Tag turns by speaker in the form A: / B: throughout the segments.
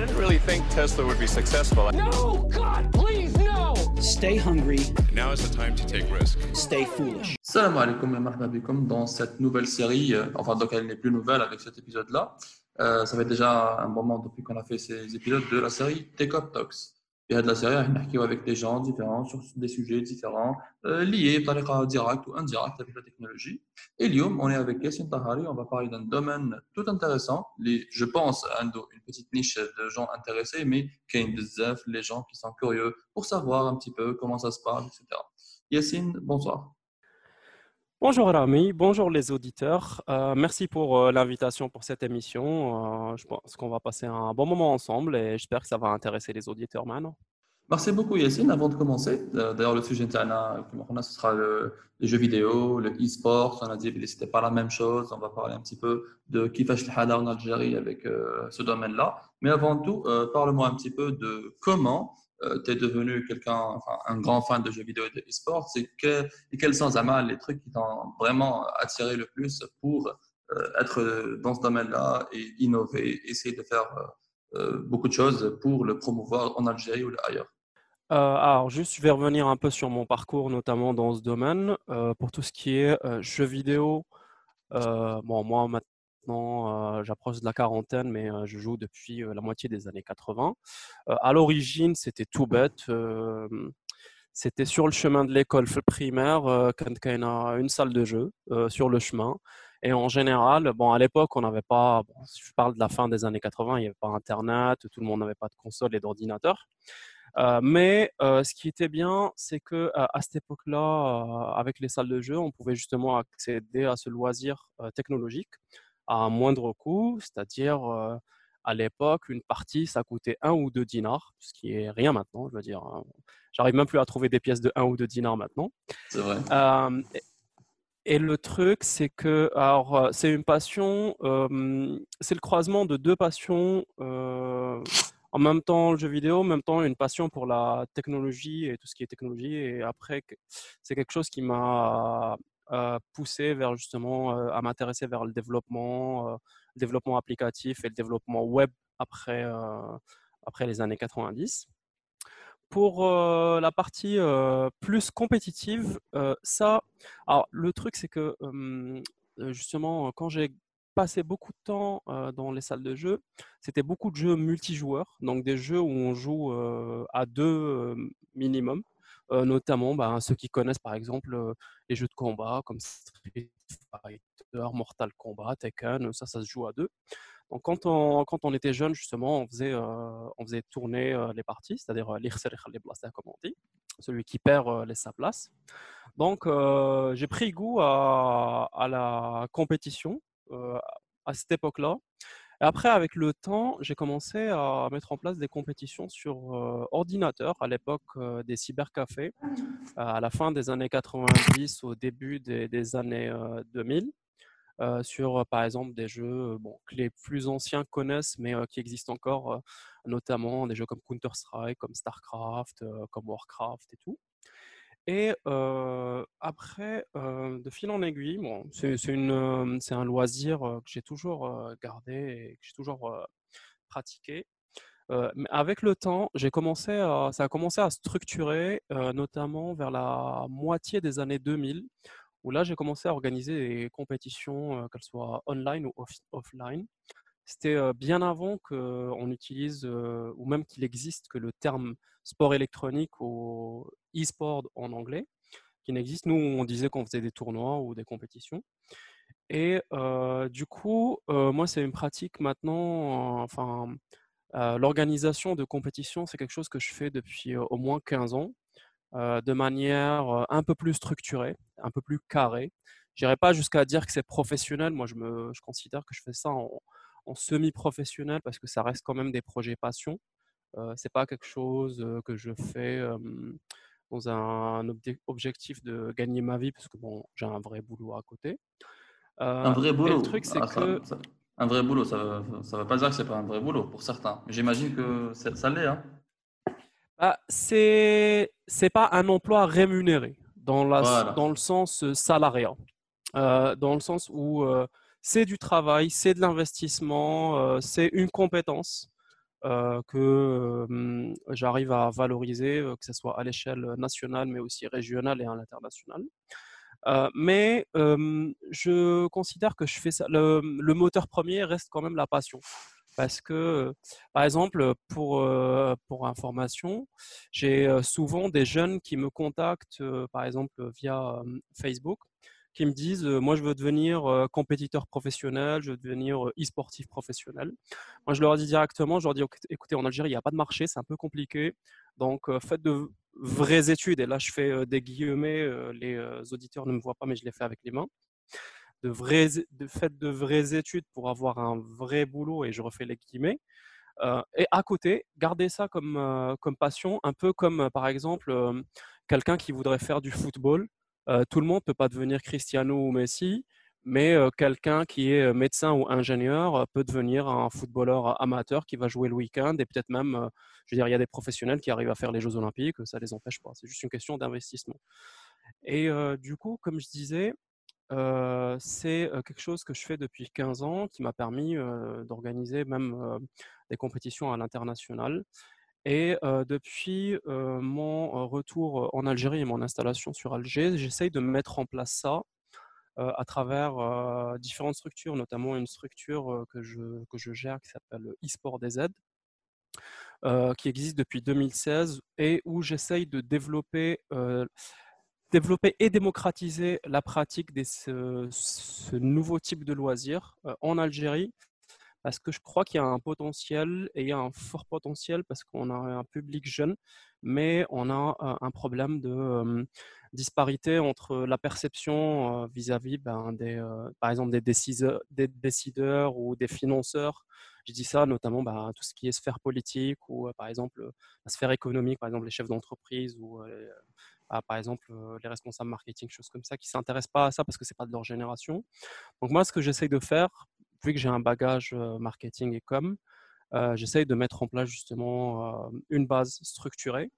A: didn't really think Tesla would be successful.
B: No, God, please, no!
C: Stay hungry,
A: Now is the time to take risks.
C: stay foolish.
D: Salam alaikum et marhaba dans cette nouvelle série, euh, enfin donc elle n'est plus nouvelle avec cet épisode-là. Euh, ça fait déjà un bon moment depuis qu'on a fait ces épisodes de la série Tech Up Talks de la série, on avec des gens différents sur des sujets différents, euh, liés par direct ou indirect avec la technologie. Et on est avec Yassine Tahari, on va parler d'un domaine tout intéressant. Je pense une petite niche de gens intéressés, mais Kane les gens qui sont curieux pour savoir un petit peu comment ça se passe, etc. Yassine, bonsoir.
E: Bonjour Rami, bonjour les auditeurs. Euh, merci pour euh, l'invitation pour cette émission. Euh, je pense qu'on va passer un bon moment ensemble et j'espère que ça va intéresser les auditeurs maintenant.
D: Merci beaucoup Yassine. Avant de commencer, d'ailleurs le sujet interne, ce sera le, les jeux vidéo, le e-sport. On a dit que c'était pas la même chose. On va parler un petit peu de Kifash Hada en Algérie avec ce domaine-là. Mais avant tout, parle-moi un petit peu de comment tu es devenu quelqu'un, un grand fan de jeux vidéo et de e-sport. C'est que, et quels sont Zama, les trucs qui t'ont vraiment attiré le plus pour euh, être dans ce domaine-là et innover, essayer de faire euh, beaucoup de choses pour le promouvoir en Algérie ou ailleurs?
E: Euh, alors, juste, je vais revenir un peu sur mon parcours, notamment dans ce domaine. Euh, pour tout ce qui est euh, jeux vidéo, euh, bon, moi maintenant, j'approche de la quarantaine, mais je joue depuis la moitié des années 80. Euh, à l'origine, c'était tout bête. c'était sur le chemin de l'école primaire, quand y a une salle de jeu sur le chemin. Et en général, bon, à l'époque, on n'avait pas, si je parle de la fin des années 80, il n'y avait pas Internet, tout le monde n'avait pas de console et d'ordinateur. Mais ce qui était bien, c'est que à cette époque-là, avec les salles de jeu, on pouvait justement accéder à ce loisir technologique à un moindre coût, c'est-à-dire euh, à l'époque, une partie, ça coûtait un ou deux dinars, ce qui est rien maintenant, je veux dire. hein. J'arrive même plus à trouver des pièces de un ou deux dinars maintenant.
D: C'est vrai.
E: Euh, et- le truc, c'est que, alors, c'est une passion, euh, c'est le croisement de deux passions, euh, en même temps le jeu vidéo, en même temps une passion pour la technologie et tout ce qui est technologie. Et après, c'est quelque chose qui m'a poussé vers justement euh, à m'intéresser vers le développement, euh, développement applicatif et le développement web après, euh, après les années 90. Pour euh, la partie euh, plus compétitive, euh, ça, alors le truc c'est que euh, justement quand j'ai passé beaucoup de temps euh, dans les salles de jeu, c'était beaucoup de jeux multijoueurs, donc des jeux où on joue euh, à deux euh, minimum, euh, notamment bah, ceux qui connaissent par exemple euh, les jeux de combat comme Street Fighter, Mortal Kombat, Tekken, ça, ça se joue à deux. Donc, quand on, quand on était jeune, justement, on faisait, euh, on faisait tourner les parties, c'est-à-dire l'irser les blasta, comme on dit, celui qui perd laisse sa place. Donc, j'ai pris goût à, la compétition à cette époque-là. Après, avec le temps, j'ai commencé à mettre en place des compétitions sur ordinateur, à l'époque des cybercafés, à la fin des années 90, au début des, années euh, 2000 euh, sur par exemple des jeux bon, que les plus anciens connaissent mais qui existent encore, notamment des jeux comme Counter-Strike, comme StarCraft, comme Warcraft et tout. Et après, de fil en aiguille, bon, c'est un loisir que j'ai toujours gardé et que j'ai toujours pratiqué. Mais avec le temps, commencé ça a commencé à structurer, notamment vers la moitié des années 2000, où là, j'ai commencé à organiser des compétitions, qu'elles soient online ou off- offline. C'était bien avant qu'on utilise, ou même qu'il existe que le terme sport électronique ou e-sport en anglais, qui n'existe. Nous, on disait qu'on faisait des tournois ou des compétitions. Et du coup, moi, c'est une pratique maintenant, enfin, l'organisation de compétitions, c'est quelque chose que je fais depuis au moins 15 ans, de manière un peu plus structurée, un peu plus carrée. Je n'irai pas jusqu'à dire que c'est professionnel. Moi, je, me, je considère que je fais ça en, en semi-professionnel parce que ça reste quand même des projets passion. Euh, c'est pas quelque chose que je fais euh, dans un obje- objectif de gagner ma vie parce que bon, j'ai un vrai boulot à côté. Euh,
D: Un vrai boulot.
E: le truc, c'est
D: Ah, ça-
E: que
D: ça- un vrai boulot, ça ne veut pas dire que c'est pas un vrai boulot pour certains. J'imagine que ça l'est. Hein.
E: Bah, c'est c'est pas un emploi rémunéré dans la
D: Voilà.
E: dans le sens salariat, dans le sens où c'est du travail, c'est de l'investissement, euh, c'est une compétence euh, que j'arrive à valoriser, euh, que ce soit à l'échelle nationale, mais aussi régionale et à l'international. mais je considère que le, moteur premier reste quand même la passion. Parce que, par exemple, pour, pour information, j'ai souvent des jeunes qui me contactent, par exemple, via Facebook, qui me disent moi je veux devenir compétiteur professionnel, je veux devenir e-sportif professionnel. Moi je leur dis directement, je leur dis écoutez en Algérie il n'y a pas de marché, c'est un peu compliqué, donc faites de vraies études. Et là je fais des guillemets, les auditeurs ne me voient pas mais je les fais avec les mains. De vraies, de, faites de vraies études pour avoir un vrai boulot et je refais les guillemets. et à côté, gardez ça comme, comme passion, un peu comme par exemple quelqu'un qui voudrait faire du football euh, tout le monde ne peut pas devenir Cristiano ou Messi, mais euh, quelqu'un qui est euh, médecin ou ingénieur peut devenir un footballeur amateur qui va jouer le week-end et peut-être même, je veux dire, il y a des professionnels qui arrivent à faire les Jeux Olympiques, ça ne les empêche pas. C'est juste une question d'investissement. Et du coup, comme je disais, c'est quelque chose que je fais depuis 15 ans qui m'a permis d'organiser même des compétitions à l'international. Et depuis mon retour en Algérie et mon installation sur Alger, j'essaye de mettre en place ça à travers différentes structures, notamment une structure que, je, que je gère qui s'appelle eSport DZ, qui existe depuis 2016 et où j'essaye de développer, développer et démocratiser la pratique de ce, ce, nouveau type de loisirs en Algérie parce que je crois qu'il y a un potentiel et il y a un fort potentiel parce qu'on a un public jeune, mais on a un problème de disparité entre la perception vis-à-vis ben, par exemple, des décideurs, ou des financeurs. Je dis ça notamment ben, tout ce qui est sphère politique ou par exemple la sphère économique, par exemple les chefs d'entreprise ou ah, par exemple les responsables marketing, choses comme ça, qui ne s'intéressent pas à ça parce que ce n'est pas de leur génération. Donc moi, ce que j'essaye de faire, vu que j'ai un bagage marketing et com, j'essaye de mettre en place justement une base structurée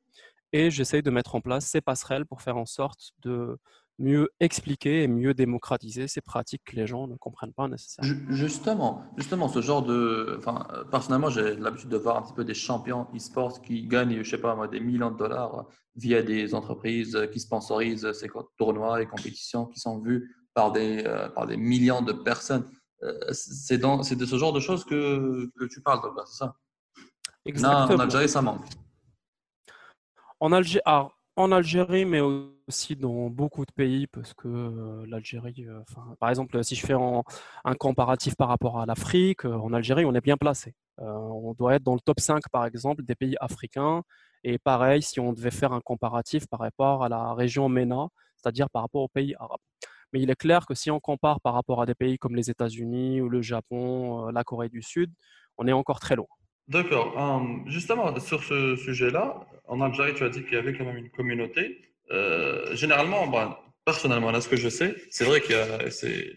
E: et j'essaye de mettre en place ces passerelles pour faire en sorte de mieux expliquer et mieux démocratiser ces pratiques que les gens ne comprennent pas nécessairement.
D: Justement, justement ce genre de... Enfin, personnellement, j'ai l'habitude de voir un petit peu des champions e-sports qui gagnent, je sais pas moi, des millions de dollars via des entreprises qui sponsorisent ces tournois et compétitions qui sont vus par des, par des millions de personnes. Euh, c'est de ce genre de choses que, que tu parles, c'est ça?
E: Exactement.
D: en Algérie, ça manque.
E: En, Algérie, en Algérie, mais aussi dans beaucoup de pays, parce que euh, l'Algérie, euh, par exemple, si je fais un comparatif par rapport à l'Afrique, en Algérie, on est bien placé. on doit être dans le top 5, par exemple, des pays africains. Et pareil, si on devait faire un comparatif par rapport à la région MENA, c'est-à-dire par rapport aux pays arabes. Mais il est clair que si on compare par rapport à des pays comme les États-Unis ou le Japon, euh, la Corée du Sud, on est encore très loin.
D: D'accord. Hum, justement, sur ce sujet-là, en Algérie, tu as dit qu'il y avait quand même une communauté. Euh, généralement, ben, personnellement, là, ce que je sais, c'est vrai que c'est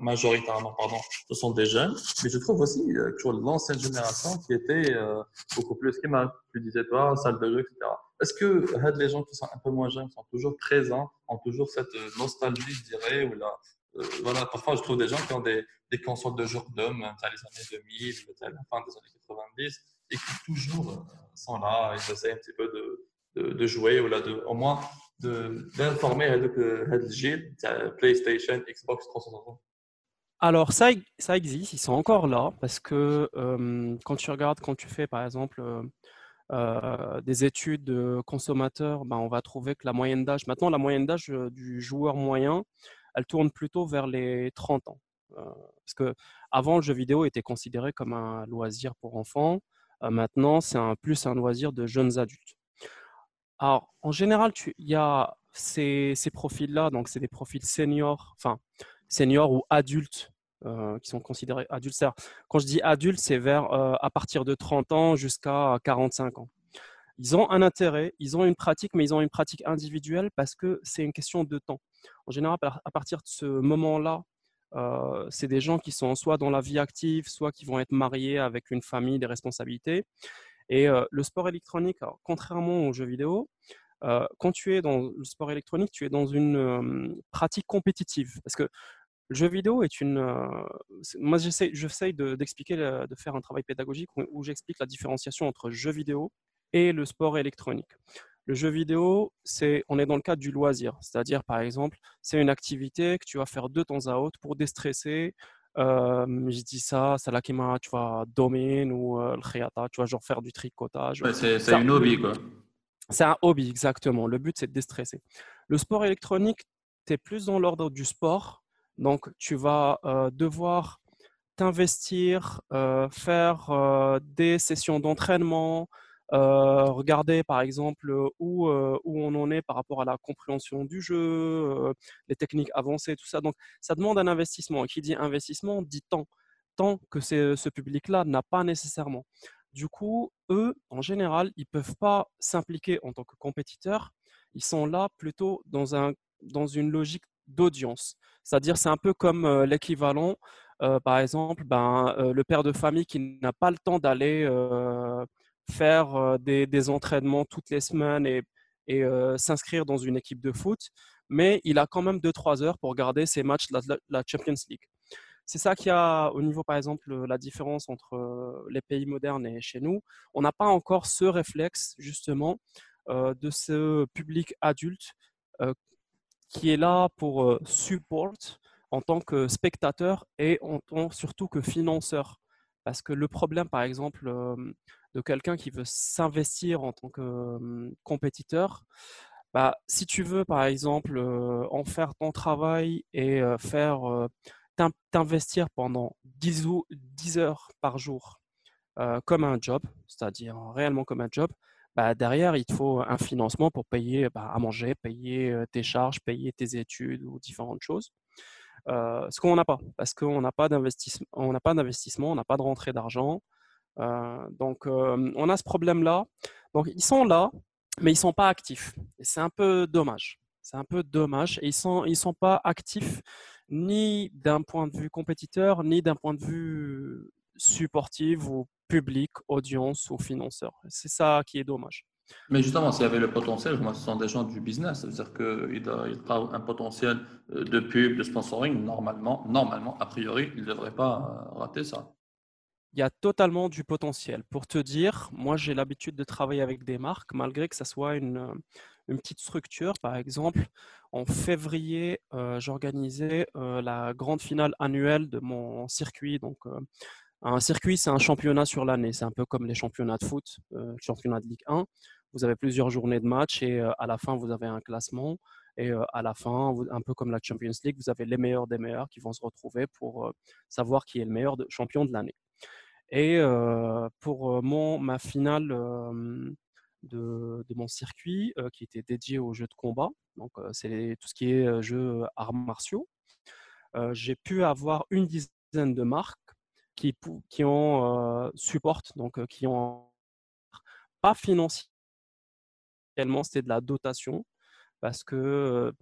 D: majoritairement, pardon, ce sont des jeunes, mais je trouve aussi que l'ancienne génération qui était euh, beaucoup plus schématique. Tu disais, toi, salle de jeu, etc. Est-ce que les gens qui sont un peu moins jeunes sont toujours présents, ont toujours cette euh, nostalgie, je dirais, ou là, euh, voilà, parfois je trouve des gens qui ont des, des consoles de jour d'homme, à les années 2000, à la fin des années 90, et qui toujours sont là, ils essaient un petit peu de, de, jouer, ou là, de, au moins d'informer le PlayStation, Xbox 360
E: Alors, ça, existe, ils sont encore là parce que euh, quand tu regardes, quand tu fais par exemple euh, euh, des études de consommateurs, ben, on va trouver que la moyenne d'âge, maintenant la moyenne d'âge du joueur moyen, elle tourne plutôt vers les 30 ans. parce que avant, le jeu vidéo était considéré comme un loisir pour enfants. maintenant, c'est un, plus un loisir de jeunes adultes. Alors, en général, il y a ces, profils-là, donc c'est des profils seniors, enfin, seniors ou adultes, euh, qui sont considérés adultes. Quand je dis adultes, c'est vers euh, à partir de 30 ans jusqu'à 45 ans. Ils ont un intérêt, ils ont une pratique, mais ils ont une pratique individuelle parce que c'est une question de temps. En général, à partir de ce moment-là, euh, c'est des gens qui sont soit dans la vie active, soit qui vont être mariés avec une famille, des responsabilités. Et le sport électronique, contrairement aux jeux vidéo, quand tu es dans le sport électronique, tu es dans une pratique compétitive. Parce que Le jeu vidéo est une. euh, moi, de- d'expliquer, de faire un travail pédagogique où, où j'explique la différenciation entre jeu vidéo et le sport électronique. Le jeu vidéo, c'est, on est dans le cadre du loisir, c'est-à-dire, par exemple, c'est une activité que tu vas faire de temps à autre pour déstresser. Euh, je dis ça, Salakima, tu vois, domaine ou le khayata, tu vois, genre faire du tricotage.
D: Ouais, c'est une hobby, quoi.
E: C'est un hobby, exactement. Le but, c'est de déstresser. Le sport électronique, tu es plus dans l'ordre du sport. Donc, tu vas euh, devoir t'investir, euh, faire euh, des sessions d'entraînement, regarder par exemple où, où on en est par rapport à la compréhension du jeu, les techniques avancées, tout ça. Donc, ça demande un investissement. Et qui dit investissement dit temps. Temps que ce public-là n'a pas nécessairement. Du coup, eux, en général, ils ne peuvent pas s'impliquer en tant que compétiteurs. Ils sont là plutôt dans, un, dans une logique d'audience. C'est-à-dire, c'est un peu comme euh, l'équivalent, euh, par exemple, ben, euh, le père de famille qui n'a pas le temps d'aller faire des, des entraînements toutes les semaines et, et s'inscrire dans une équipe de foot, mais il a quand même 2-3 heures pour regarder ses matchs de la, la Champions League. C'est ça qu'il y a au niveau, par exemple, la différence entre les pays modernes et chez nous. On n'a pas encore ce réflexe, justement, de ce public adulte qui est là pour euh, support en tant que spectateur et en tant surtout que financeur. Parce que le problème, par exemple, euh, de quelqu'un qui veut s'investir en tant que euh, compétiteur, bah, si tu veux, par exemple, en faire ton travail et faire t'in- t'investir pendant 10, ou- 10 heures par jour comme un job, c'est-à-dire réellement comme un job, bah, derrière, il te faut un financement pour payer bah, à manger, payer tes charges, payer tes études ou différentes choses. Ce qu'on n'a pas, parce qu'on n'a pas d'investissement, on n'a pas d'investissement, on n'a pas de rentrée d'argent. Donc, on a ce problème-là. Donc, ils sont là, mais ils sont pas actifs. Et c'est un peu dommage. C'est un peu dommage. Et ils sont, ils sont pas actifs ni d'un point de vue compétiteur, ni d'un point de vue supportif ou public, audience ou financeur. C'est ça qui est dommage.
D: Mais justement, s'il y avait le potentiel, moi, ce sont des gens du business, c'est-à-dire qu'il doit il doit un potentiel euh, de pub, de sponsoring, normalement, normalement, a priori, il ne devrait pas euh, rater ça.
E: Il y a totalement du potentiel. Pour te dire, moi j'ai l'habitude de travailler avec des marques, malgré que ça soit une, euh, une petite structure. Par exemple, en février, euh, j'organisais euh, la grande finale annuelle de mon circuit. Donc, euh, un circuit, c'est un championnat sur l'année. C'est un peu comme les championnats de foot, euh, championnat de Ligue 1. Vous avez plusieurs journées de match et euh, à la fin, vous avez un classement. Et euh, à la fin, un peu comme la Champions League, vous avez les meilleurs des meilleurs qui vont se retrouver pour euh, savoir qui est le meilleur champion de l'année. Et pour mon, ma finale de, de mon circuit, qui était dédié aux jeux de combat, donc c'est tout ce qui est jeux arts martiaux, j'ai pu avoir une dizaine de marques qui, qui euh, supportent, donc qui ont pas financièrement, c'était de la dotation, parce que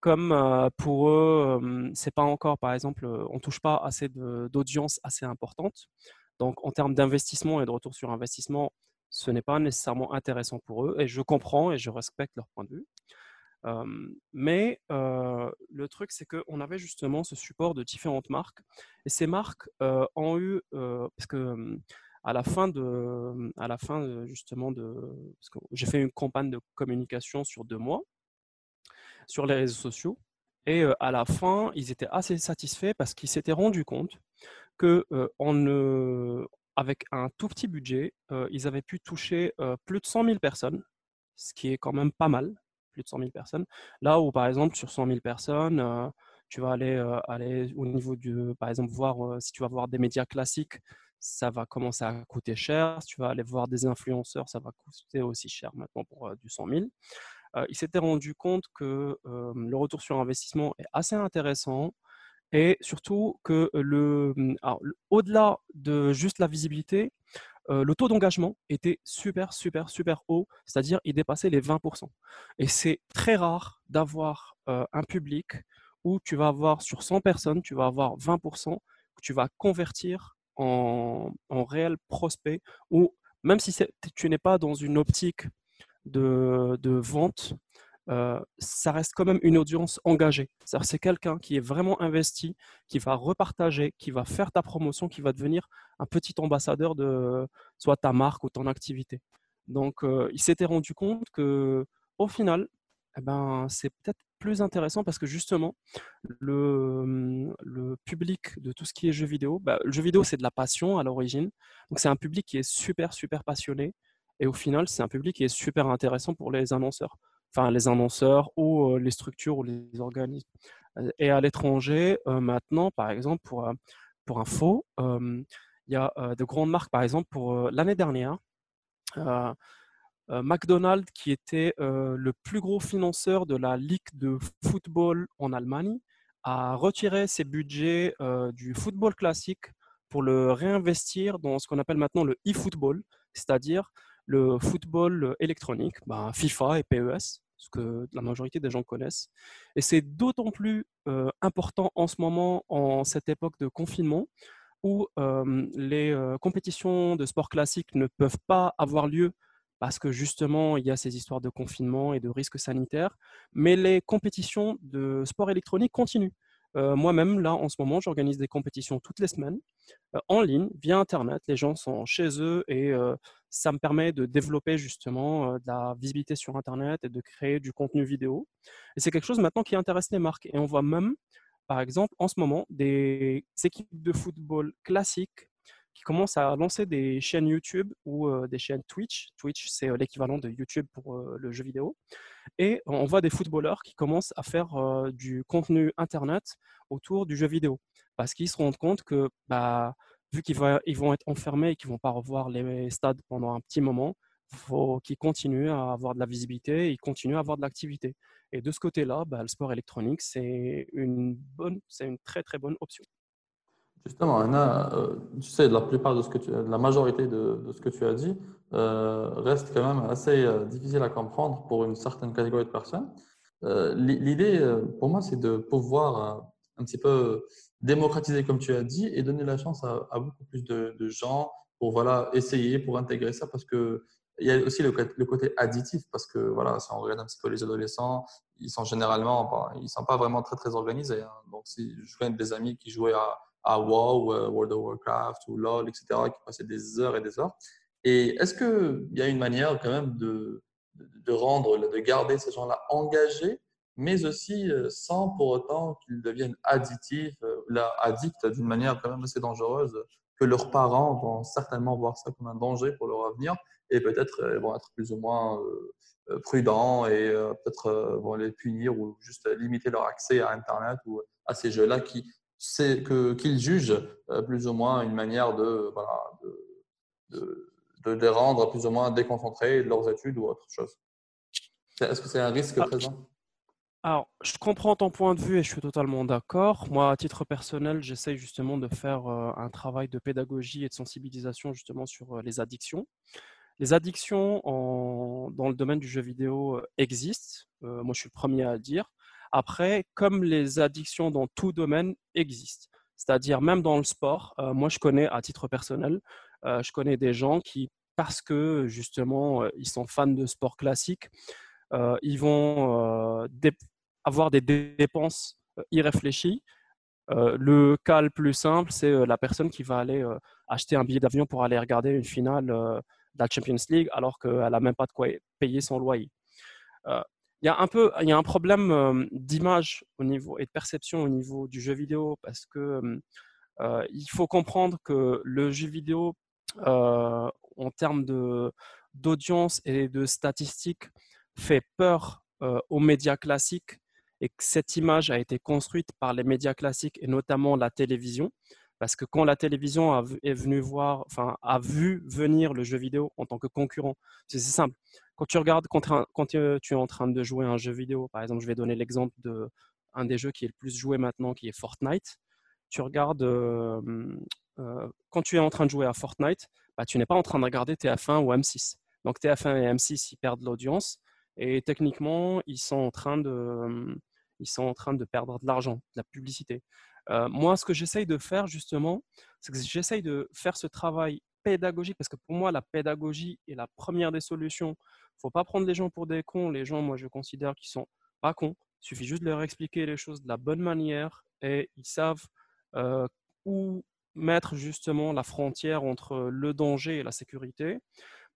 E: comme pour eux, c'est pas encore, par exemple, on touche pas assez d'audience assez importante. Donc, en termes d'investissement et de retour sur investissement, ce n'est pas nécessairement intéressant pour eux. Et je comprends et je respecte leur point de vue. Mais le truc, c'est qu'on avait justement ce support de différentes marques. Et ces marques ont eu, parce que à la fin de, à la fin de, justement de, parce que j'ai fait une campagne de communication sur deux mois sur les réseaux sociaux. Et à la fin, ils étaient assez satisfaits parce qu'ils s'étaient rendus compte en, euh, avec un tout petit budget, ils avaient pu toucher plus de 100 000 personnes, ce qui est quand même pas mal, plus de 100 000 personnes. Là où, par exemple, sur 100 000 personnes, euh, tu vas aller, euh, aller au niveau du, par exemple, voir euh, si tu vas voir des médias classiques, ça va commencer à coûter cher. Si tu vas aller voir des influenceurs, ça va coûter aussi cher maintenant pour du 100 000 euh, il s'était rendu compte que le retour sur investissement est assez intéressant et surtout que le, le- au-delà de juste la visibilité, euh, le taux d'engagement était super, super, super haut, c'est-à-dire il dépassait les 20%. Et c'est très rare d'avoir euh, un public où tu vas avoir sur 100 personnes, tu vas avoir 20% que tu vas convertir en, en réel prospect ou même si tu n'es pas dans une optique de, de vente, euh, ça reste quand même une audience engagée. C'est quelqu'un qui est vraiment investi, qui va repartager, qui va faire ta promotion, qui va devenir un petit ambassadeur de soit ta marque ou ton activité. Donc, euh, il s'était rendu compte que au final, eh ben, c'est peut-être plus intéressant parce que justement, le, le, public de tout ce qui est jeux vidéo, bah, le jeu vidéo, c'est de la passion à l'origine. Donc, c'est un public qui est super, super passionné. Et au final, c'est un public qui est super intéressant pour les annonceurs enfin les annonceurs ou les structures ou les organismes. Et à l'étranger, maintenant, par exemple, pour, pour info, il y a de grandes marques, par exemple, pour l'année dernière, McDonald's, qui était le plus gros financeur de la Ligue de football en Allemagne, a retiré ses budgets du football classique pour le réinvestir dans ce qu'on appelle maintenant le e-football, c'est-à-dire le football électronique, bah, FIFA et PES, ce que la majorité des gens connaissent. Et c'est d'autant plus euh, important en ce moment, en cette époque de confinement, où euh, les euh, compétitions de sport classique ne peuvent pas avoir lieu parce que justement, il y a ces histoires de confinement et de risques sanitaires, mais les compétitions de sport électronique continuent. Moi-même, là, en ce moment, j'organise des compétitions toutes les semaines, en ligne, via Internet. Les gens sont chez eux et ça me permet de développer justement de la visibilité sur Internet et de créer du contenu vidéo. Et c'est quelque chose maintenant qui intéresse les marques. Et on voit même, par exemple, en ce moment, des équipes de football classiques qui commencent à lancer des chaînes YouTube ou des chaînes Twitch. Twitch, c'est l'équivalent de YouTube pour le jeu vidéo. Et on voit des footballeurs qui commencent à faire du contenu Internet autour du jeu vidéo. Parce qu'ils se rendent compte que, bah, vu qu'ils vont être enfermés et qu'ils ne vont pas revoir les stades pendant un petit moment, il faut qu'ils continuent à avoir de la visibilité ils continuent à avoir de l'activité. Et de ce côté-là, bah, le sport électronique, c'est une, bonne, c'est une très très bonne option.
D: Justement, Anna, euh, tu sais, la plupart de ce que la majorité de, de ce que tu as dit euh, reste quand même assez euh, difficile à comprendre pour une certaine catégorie de personnes. L'idée, pour moi, c'est de pouvoir un petit peu démocratiser, comme tu as dit, et donner la chance à, beaucoup plus de, gens pour voilà, essayer, pour intégrer ça, parce que il y a aussi le, côté additif, parce que voilà, si on regarde un petit peu les adolescents, ils sont généralement, ils sont pas vraiment très très organisés. Hein. Donc, si je connais des amis qui jouaient à à WoW, euh, World of Warcraft ou LoL, etc., qui passaient des heures et des heures. Et est-ce qu'il y a une manière quand même de, de rendre, de garder ces gens-là engagés, mais aussi euh, sans pour autant qu'ils deviennent additifs, euh, là, addicts d'une manière quand même assez dangereuse, que leurs parents vont certainement voir ça comme un danger pour leur avenir et peut-être vont être plus ou moins prudents et peut-être vont les punir ou juste limiter leur accès à Internet ou à ces jeux-là qui c'est qu'ils jugent euh, plus ou moins une manière de, voilà, de, de, les rendre plus ou moins déconcentrés de leurs études ou autre chose. Est-ce que c'est un risque ah, présent?
E: Alors, je comprends ton point de vue et je suis totalement d'accord. Moi, à titre personnel, j'essaye justement de faire euh, un travail de pédagogie et de sensibilisation justement sur euh, les addictions. Les addictions dans le domaine du jeu vidéo existent. moi, je suis le premier à le dire. Après, comme les addictions dans tout domaine existent, c'est-à-dire même dans le sport, euh, moi je connais à titre personnel, euh, je connais des gens qui, parce que justement euh, ils sont fans de sport classique, ils vont avoir des dépenses irréfléchies. le cas le plus simple, c'est la personne qui va aller acheter un billet d'avion pour aller regarder une finale de la Champions League alors qu'elle n'a même pas de quoi payer son loyer il y a un peu, il y a un problème d'image au niveau et de perception au niveau du jeu vidéo parce que euh, il faut comprendre que le jeu vidéo, euh, en termes d'audience et de statistiques, fait peur euh, aux médias classiques et que cette image a été construite par les médias classiques et notamment la télévision. Parce que quand la télévision a, est venue voir, enfin, a vu venir le jeu vidéo en tant que concurrent, c'est simple. Quand tu regardes, quand, tu es en train de jouer un jeu vidéo, par exemple, je vais donner l'exemple de un des jeux qui est le plus joué maintenant, qui est Fortnite. Tu regardes, euh, euh, quand tu es en train de jouer à Fortnite, bah, tu n'es pas en train de regarder TF1 ou M6. Donc TF1 et M6, ils perdent l'audience et techniquement, ils sont en train de, ils sont en train de perdre de l'argent, de la publicité. Euh, moi, ce que j'essaye de faire justement, c'est que j'essaye de faire ce travail pédagogique, parce que pour moi, la pédagogie est la première des solutions. Il ne faut pas prendre les gens pour des cons. Les gens, moi, je considère qu'ils sont pas cons. Il suffit juste de leur expliquer les choses de la bonne manière et ils savent euh, où mettre justement la frontière entre le danger et la sécurité.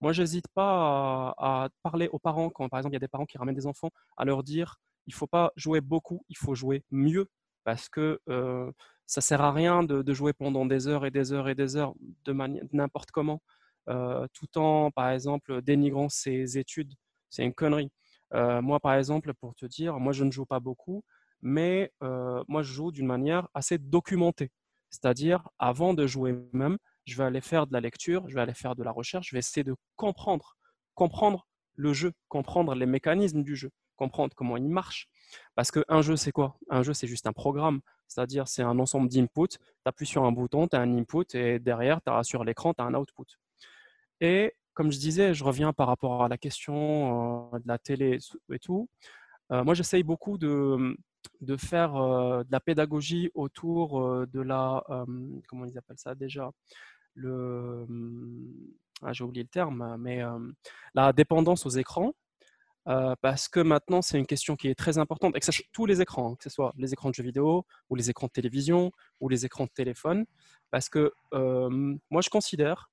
E: Moi, j'hésite pas à, parler aux parents quand, par exemple, il y a des parents qui ramènent des enfants, à leur dire il faut pas jouer beaucoup, il faut jouer mieux parce que euh, ça sert à rien de, jouer pendant des heures et des heures et des heures de n'importe comment, euh, tout en, par exemple, dénigrant ses études. C'est une connerie. Euh, moi, par exemple, pour te dire, moi, je ne joue pas beaucoup, mais moi, je joue d'une manière assez documentée. C'est-à-dire, avant de jouer même, je vais aller faire de la lecture, je vais aller faire de la recherche, je vais essayer de comprendre, comprendre le jeu, comprendre les mécanismes du jeu, comprendre comment il marche. Parce qu'un jeu, c'est quoi? Un jeu, c'est juste un programme. C'est-à-dire, c'est un ensemble d'inputs. Tu appuies sur un bouton, tu as un input et derrière, as sur l'écran, tu as un output. Et comme je disais, je reviens par rapport à la question euh, de la télé et tout. Euh, moi, j'essaye beaucoup de, de faire euh, de la pédagogie autour de la, comment ils appellent ça déjà? Le, ah, j'ai oublié le terme, mais la dépendance aux écrans. Parce que maintenant, c'est une question qui est très importante, et que ça, tous les écrans, hein, que ce soit les écrans de jeux vidéo, ou les écrans de télévision, ou les écrans de téléphone, parce que moi, je considère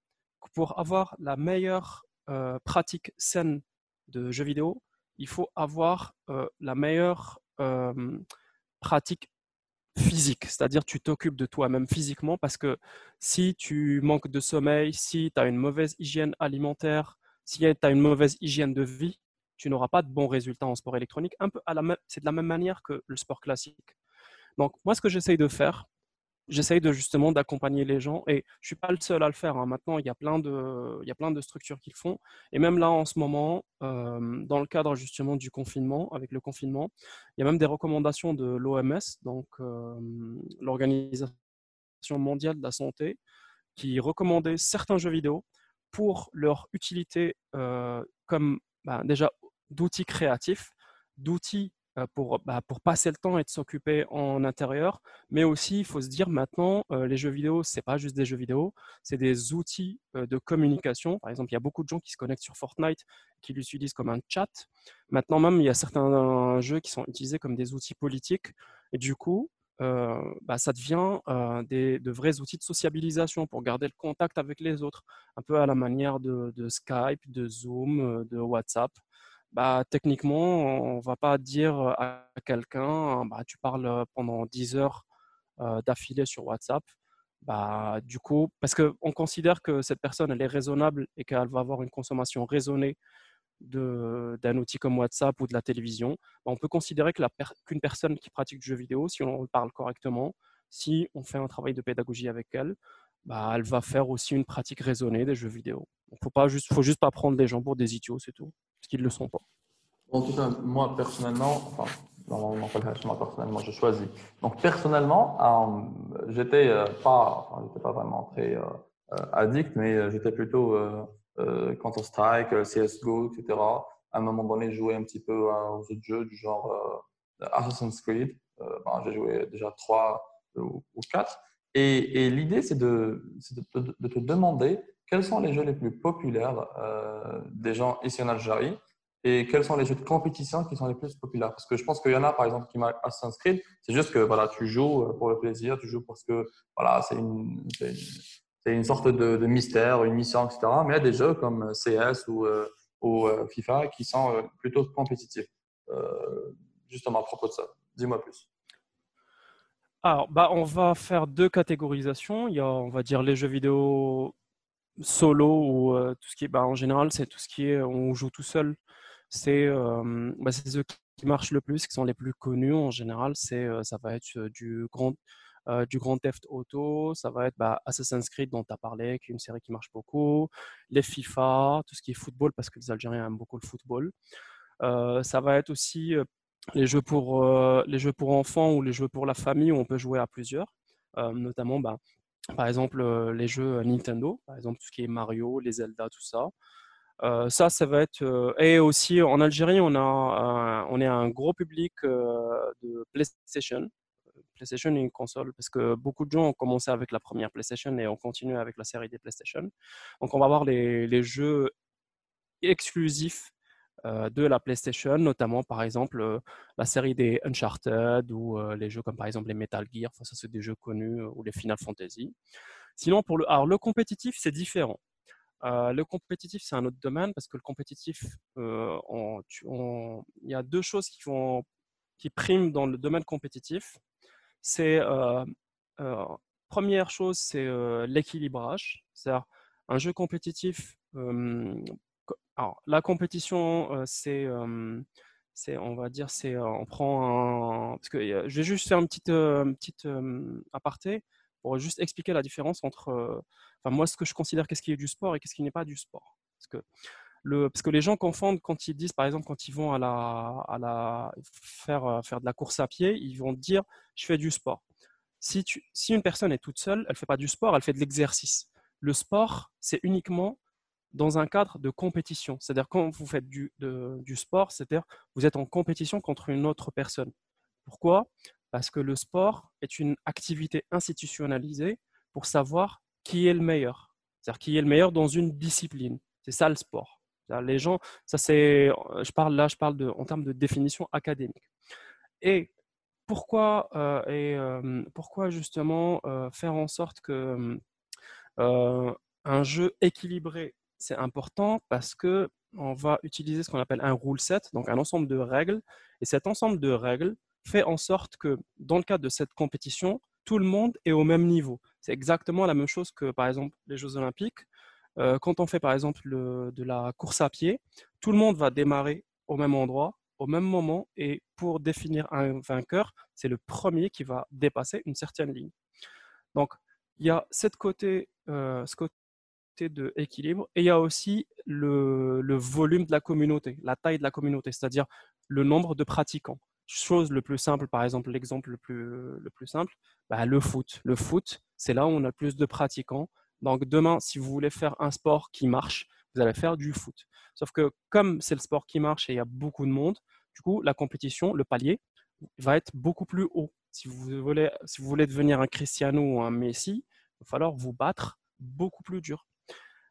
E: pour avoir la meilleure euh, pratique saine de jeux vidéo, il faut avoir euh, la meilleure euh, pratique physique, c'est-à-dire tu t'occupes de toi-même physiquement parce que si tu manques de sommeil, si tu as une mauvaise hygiène alimentaire, si tu as une mauvaise hygiène de vie, tu n'auras pas de bons résultats en sport électronique. Un peu c'est de la même manière que le sport classique. Donc moi, ce que j'essaye de faire, j'essaye de justement d'accompagner les gens et je suis pas le seul à le faire. Hein. Maintenant, il y a plein de, il y a plein de structures qui le font. Et même là, en ce moment, euh, dans le cadre justement du confinement, avec le confinement, il y a même des recommandations de l'OMS, donc euh, l'Organisation mondiale de la santé, qui recommandait certains jeux vidéo pour leur utilité euh, comme bah, déjà d'outils créatifs, d'outils euh, pour, bah, pour passer le temps et de s'occuper en intérieur. Mais aussi, il faut se dire maintenant, euh, les jeux vidéo, ce n'est pas juste des jeux vidéo, c'est des outils euh, de communication. Par exemple, il y a beaucoup de gens qui se connectent sur Fortnite, qui l'utilisent comme un chat. Maintenant même, il y a certains jeux qui sont utilisés comme des outils politiques. Et du coup, bah, ça devient des, de vrais outils de sociabilisation pour garder le contact avec les autres, un peu à la manière de Skype, de Zoom, de WhatsApp bah, techniquement, on va pas dire à quelqu'un, bah, tu parles pendant 10 heures d'affilée sur WhatsApp. Bah, du coup, parce qu'on considère que cette personne, elle est raisonnable et qu'elle va avoir une consommation raisonnée d'un outil comme WhatsApp ou de la télévision, on peut considérer qu'une personne qui pratique du jeu vidéo, si on parle correctement, si on fait un travail de pédagogie avec elle, elle va faire aussi une pratique raisonnée des jeux vidéo. Il ne juste, faut juste pas prendre les gens pour des idiots, c'est tout parce qu'ils ne le sont pas.
D: En tout cas, moi personnellement, enfin, normalement, moi personnellement, je choisis. Donc personnellement, euh, j'étais euh, pas, j'étais pas vraiment très euh, addict, mais j'étais plutôt Counter Strike, CS:GO, etc. À un moment donné, je jouais un petit peu aux autres jeux du genre Assassin's Creed. Ben, j'ai joué déjà trois ou, quatre. Et, l'idée, c'est de, te demander quels sont les jeux les plus populaires euh, des gens ici en Algérie? Et quels sont les jeux de compétition qui sont les plus populaires? Parce que je pense qu'il y en a, par exemple, qui Assassin's Creed, c'est juste que voilà, tu joues euh, pour le plaisir, tu joues parce que voilà, c'est une, une, sorte de, mystère, une mission, etc. Mais il y a des jeux comme CS ou, euh, FIFA qui sont plutôt compétitifs. justement, à propos de ça, dis-moi plus.
E: Alors, bah, on va faire deux catégorisations. Il y a, on va dire, les jeux vidéo solo ou euh, tout ce qui est, bah, en général, c'est tout ce qui est, on joue tout seul. C'est euh, bah, ceux qui marchent le plus, qui sont les plus connus en général. C'est, euh, ça va être du grand, du Grand Theft Auto, ça va être bah, Assassin's Creed dont tu as parlé, qui est une série qui marche beaucoup, les FIFA, tout ce qui est football, parce que les Algériens aiment beaucoup le football. ça va être aussi les jeux pour les jeux pour enfants ou les jeux pour la famille où on peut jouer à plusieurs, notamment bah, par exemple, euh, les jeux Nintendo, par exemple, tout ce qui est Mario, les Zelda, tout ça. Euh, ça, ça va être. Euh, et aussi, en Algérie, on, a, on est un gros public de PlayStation, PlayStation est une console parce que beaucoup de gens ont commencé avec la première PlayStation et ont continué avec la série des PlayStation. Donc, on va voir les, jeux exclusifs euh, de la PlayStation, notamment par exemple euh, la série des Uncharted ou euh, les jeux comme par exemple les Metal Gear, enfin, ça c'est des jeux connus, ou les Final Fantasy. Sinon, pour le, alors, le compétitif, c'est différent. le compétitif, c'est un autre domaine parce que le compétitif, il y a deux choses qui, vont, qui priment dans le domaine compétitif. C'est première chose, c'est l'équilibrage. C'est-à-dire un jeu compétitif alors, la compétition, c'est, c'est, on va dire, c'est, on prend un. Parce que je vais juste faire une petite, petite aparté pour juste expliquer la différence entre, enfin, moi, ce que je considère qu'est-ce qui est du sport et qu'est-ce qui n'est pas du sport. Parce que, le, parce que les gens confondent quand ils disent, par exemple, quand ils vont à la, à la faire, faire de la course à pied, ils vont dire, je fais du sport. Si, tu, si une personne est toute seule, elle ne fait pas du sport, elle fait de l'exercice. Le sport, c'est uniquement dans un cadre de compétition. C'est-à-dire quand vous faites du, sport, c'est-à-dire vous êtes en compétition contre une autre personne. Pourquoi? Parce que le sport est une activité institutionnalisée pour savoir qui est le meilleur. C'est-à-dire qui est le meilleur dans une discipline. C'est ça le sport. Les gens, ça c'est, je parle là, je parle de, en termes de définition académique. Et pourquoi, euh, et, euh, pourquoi justement euh, faire en sorte que un jeu équilibré c'est important parce que on va utiliser ce qu'on appelle un rule set, donc un ensemble de règles. Et cet ensemble de règles fait en sorte que dans le cadre de cette compétition, tout le monde est au même niveau. C'est exactement la même chose que par exemple les Jeux Olympiques. Euh, quand on fait par exemple de la course à pied, tout le monde va démarrer au même endroit, au même moment, et pour définir un vainqueur, c'est le premier qui va dépasser une certaine ligne. Donc, il y a cette euh, ce côté de équilibre. Et il y a aussi le, volume de la communauté, la taille de la communauté, c'est-à-dire le nombre de pratiquants. Chose le plus simple, par exemple, l'exemple le plus, le plus simple, bah, le foot. Le foot, c'est là où on a plus de pratiquants. Donc demain, si vous voulez faire un sport qui marche, vous allez faire du foot. Sauf que comme c'est le sport qui marche et il y a beaucoup de monde, du coup, la compétition, le palier, va être beaucoup plus haut. Si vous voulez, si vous voulez devenir un Cristiano ou un Messi, il va falloir vous battre beaucoup plus dur.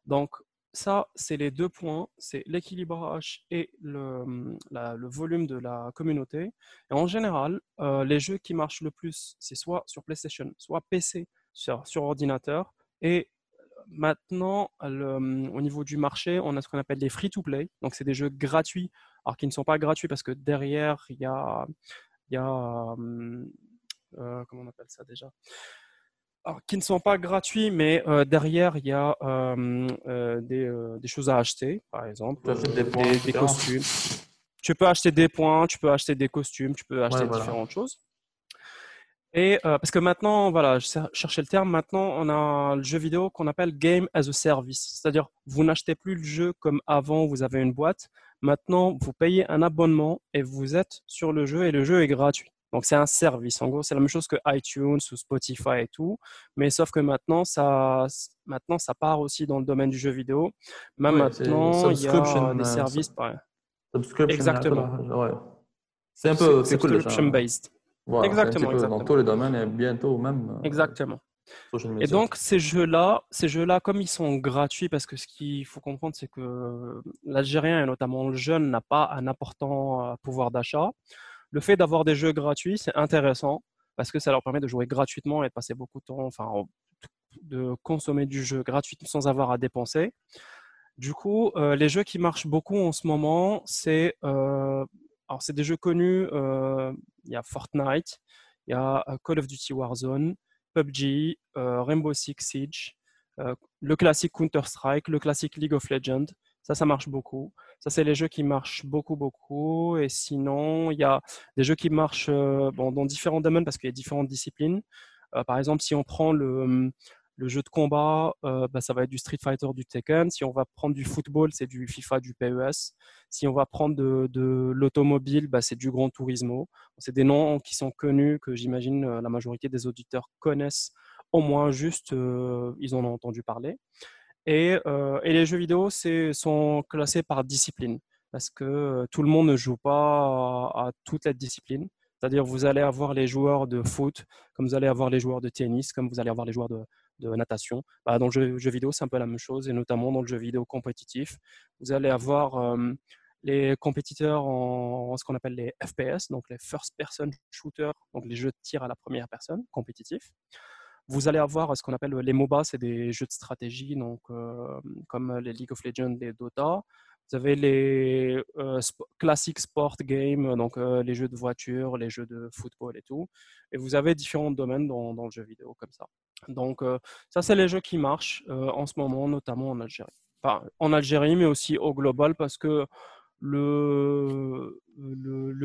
E: Donc, ça, c'est les deux points, c'est l'équilibrage et le, mmh, le, volume de la communauté. Et en général, euh, les jeux qui marchent le plus, c'est soit sur PlayStation, soit PC, sur, ordinateur. Et maintenant, mmh, au niveau du marché, on a ce qu'on appelle les free-to-play. Donc, c'est des jeux gratuits, alors qui ne sont pas gratuits parce que derrière, il y a, y a mmh, euh, comment on appelle ça déjà? Qui ne sont pas gratuits, mais euh, derrière, il y a euh, euh, des, choses à acheter, par exemple, des, costumes. Tu peux acheter des points, tu peux acheter des costumes, tu peux acheter différentes choses. Et parce que maintenant, voilà, je cherchais le terme, maintenant on a le jeu vidéo qu'on appelle Game as a Service. C'est-à-dire, vous n'achetez plus le jeu comme avant, vous avez une boîte. Maintenant, vous payez un abonnement et vous êtes sur le jeu et le jeu est gratuit. Donc, c'est un service. En gros, c'est la même chose que iTunes ou Spotify et tout. Mais sauf que maintenant, ça, maintenant, ça part aussi dans le domaine du jeu vidéo. Même maintenant, il y a des euh, services.
D: Subscription.
E: Exactement.
D: Ouais. C'est un peu
E: c'est cool, subscription based. exactement, exactement.
D: Dans tous les domaines et bientôt même.
E: Euh, exactement. Et donc ces jeux-là, ces jeux-là, comme ils sont gratuits, parce que ce qu'il faut comprendre, c'est que l'Algérien et notamment le jeune n'a pas un important euh, pouvoir d'achat le fait d'avoir des jeux gratuits, c'est intéressant parce que ça leur permet de jouer gratuitement et de passer beaucoup de temps, enfin, de consommer du jeu gratuitement sans avoir à dépenser. Du coup, euh, les jeux qui marchent beaucoup en ce moment, c'est euh, des jeux connus. Euh, il y a Fortnite, il y a Call of Duty Warzone, PUBG, Rainbow Six Siege, le classique Counter Strike, le classique League of Legends. Ça, ça marche beaucoup. Ça, c'est les jeux qui marchent beaucoup, beaucoup. Et sinon, il y a des jeux qui marchent euh, dans différents domaines parce qu'il y a différentes disciplines. Euh, par exemple, si on prend le, hum, jeu de combat, euh, bah, ça va être du Street Fighter, du Tekken. Si on va prendre du football, c'est du FIFA, du PES. Si on va prendre de, de l'automobile, bah, c'est du Gran Turismo. C'est des noms qui sont connus, que j'imagine la majorité des auditeurs connaissent au moins juste, ils en ont entendu parler. Et, euh, et, les jeux vidéo sont classés par discipline parce que euh, tout le monde ne joue pas à, toute la discipline. C'est-à-dire, vous allez avoir les joueurs de foot, comme vous allez avoir les joueurs de tennis, comme vous allez avoir les joueurs de, natation. Bah, dans le jeu, vidéo, c'est un peu la même chose, et notamment dans le jeu vidéo compétitif. Vous allez avoir euh, les compétiteurs en, ce qu'on appelle les FPS, donc les First Person Shooter, donc les jeux de tir à la première personne, compétitifs. Vous allez avoir ce qu'on appelle les MOBA, c'est des jeux de stratégie, donc, euh, comme les League of Legends, les Dota. Vous avez les euh, classiques sport games, donc euh, les jeux de voiture, les jeux de football et tout. Et vous avez différents domaines dans, le jeu vidéo comme ça. Donc ça, c'est les jeux qui marchent en ce moment, notamment en Algérie. Enfin, en Algérie, mais aussi au global, parce que le,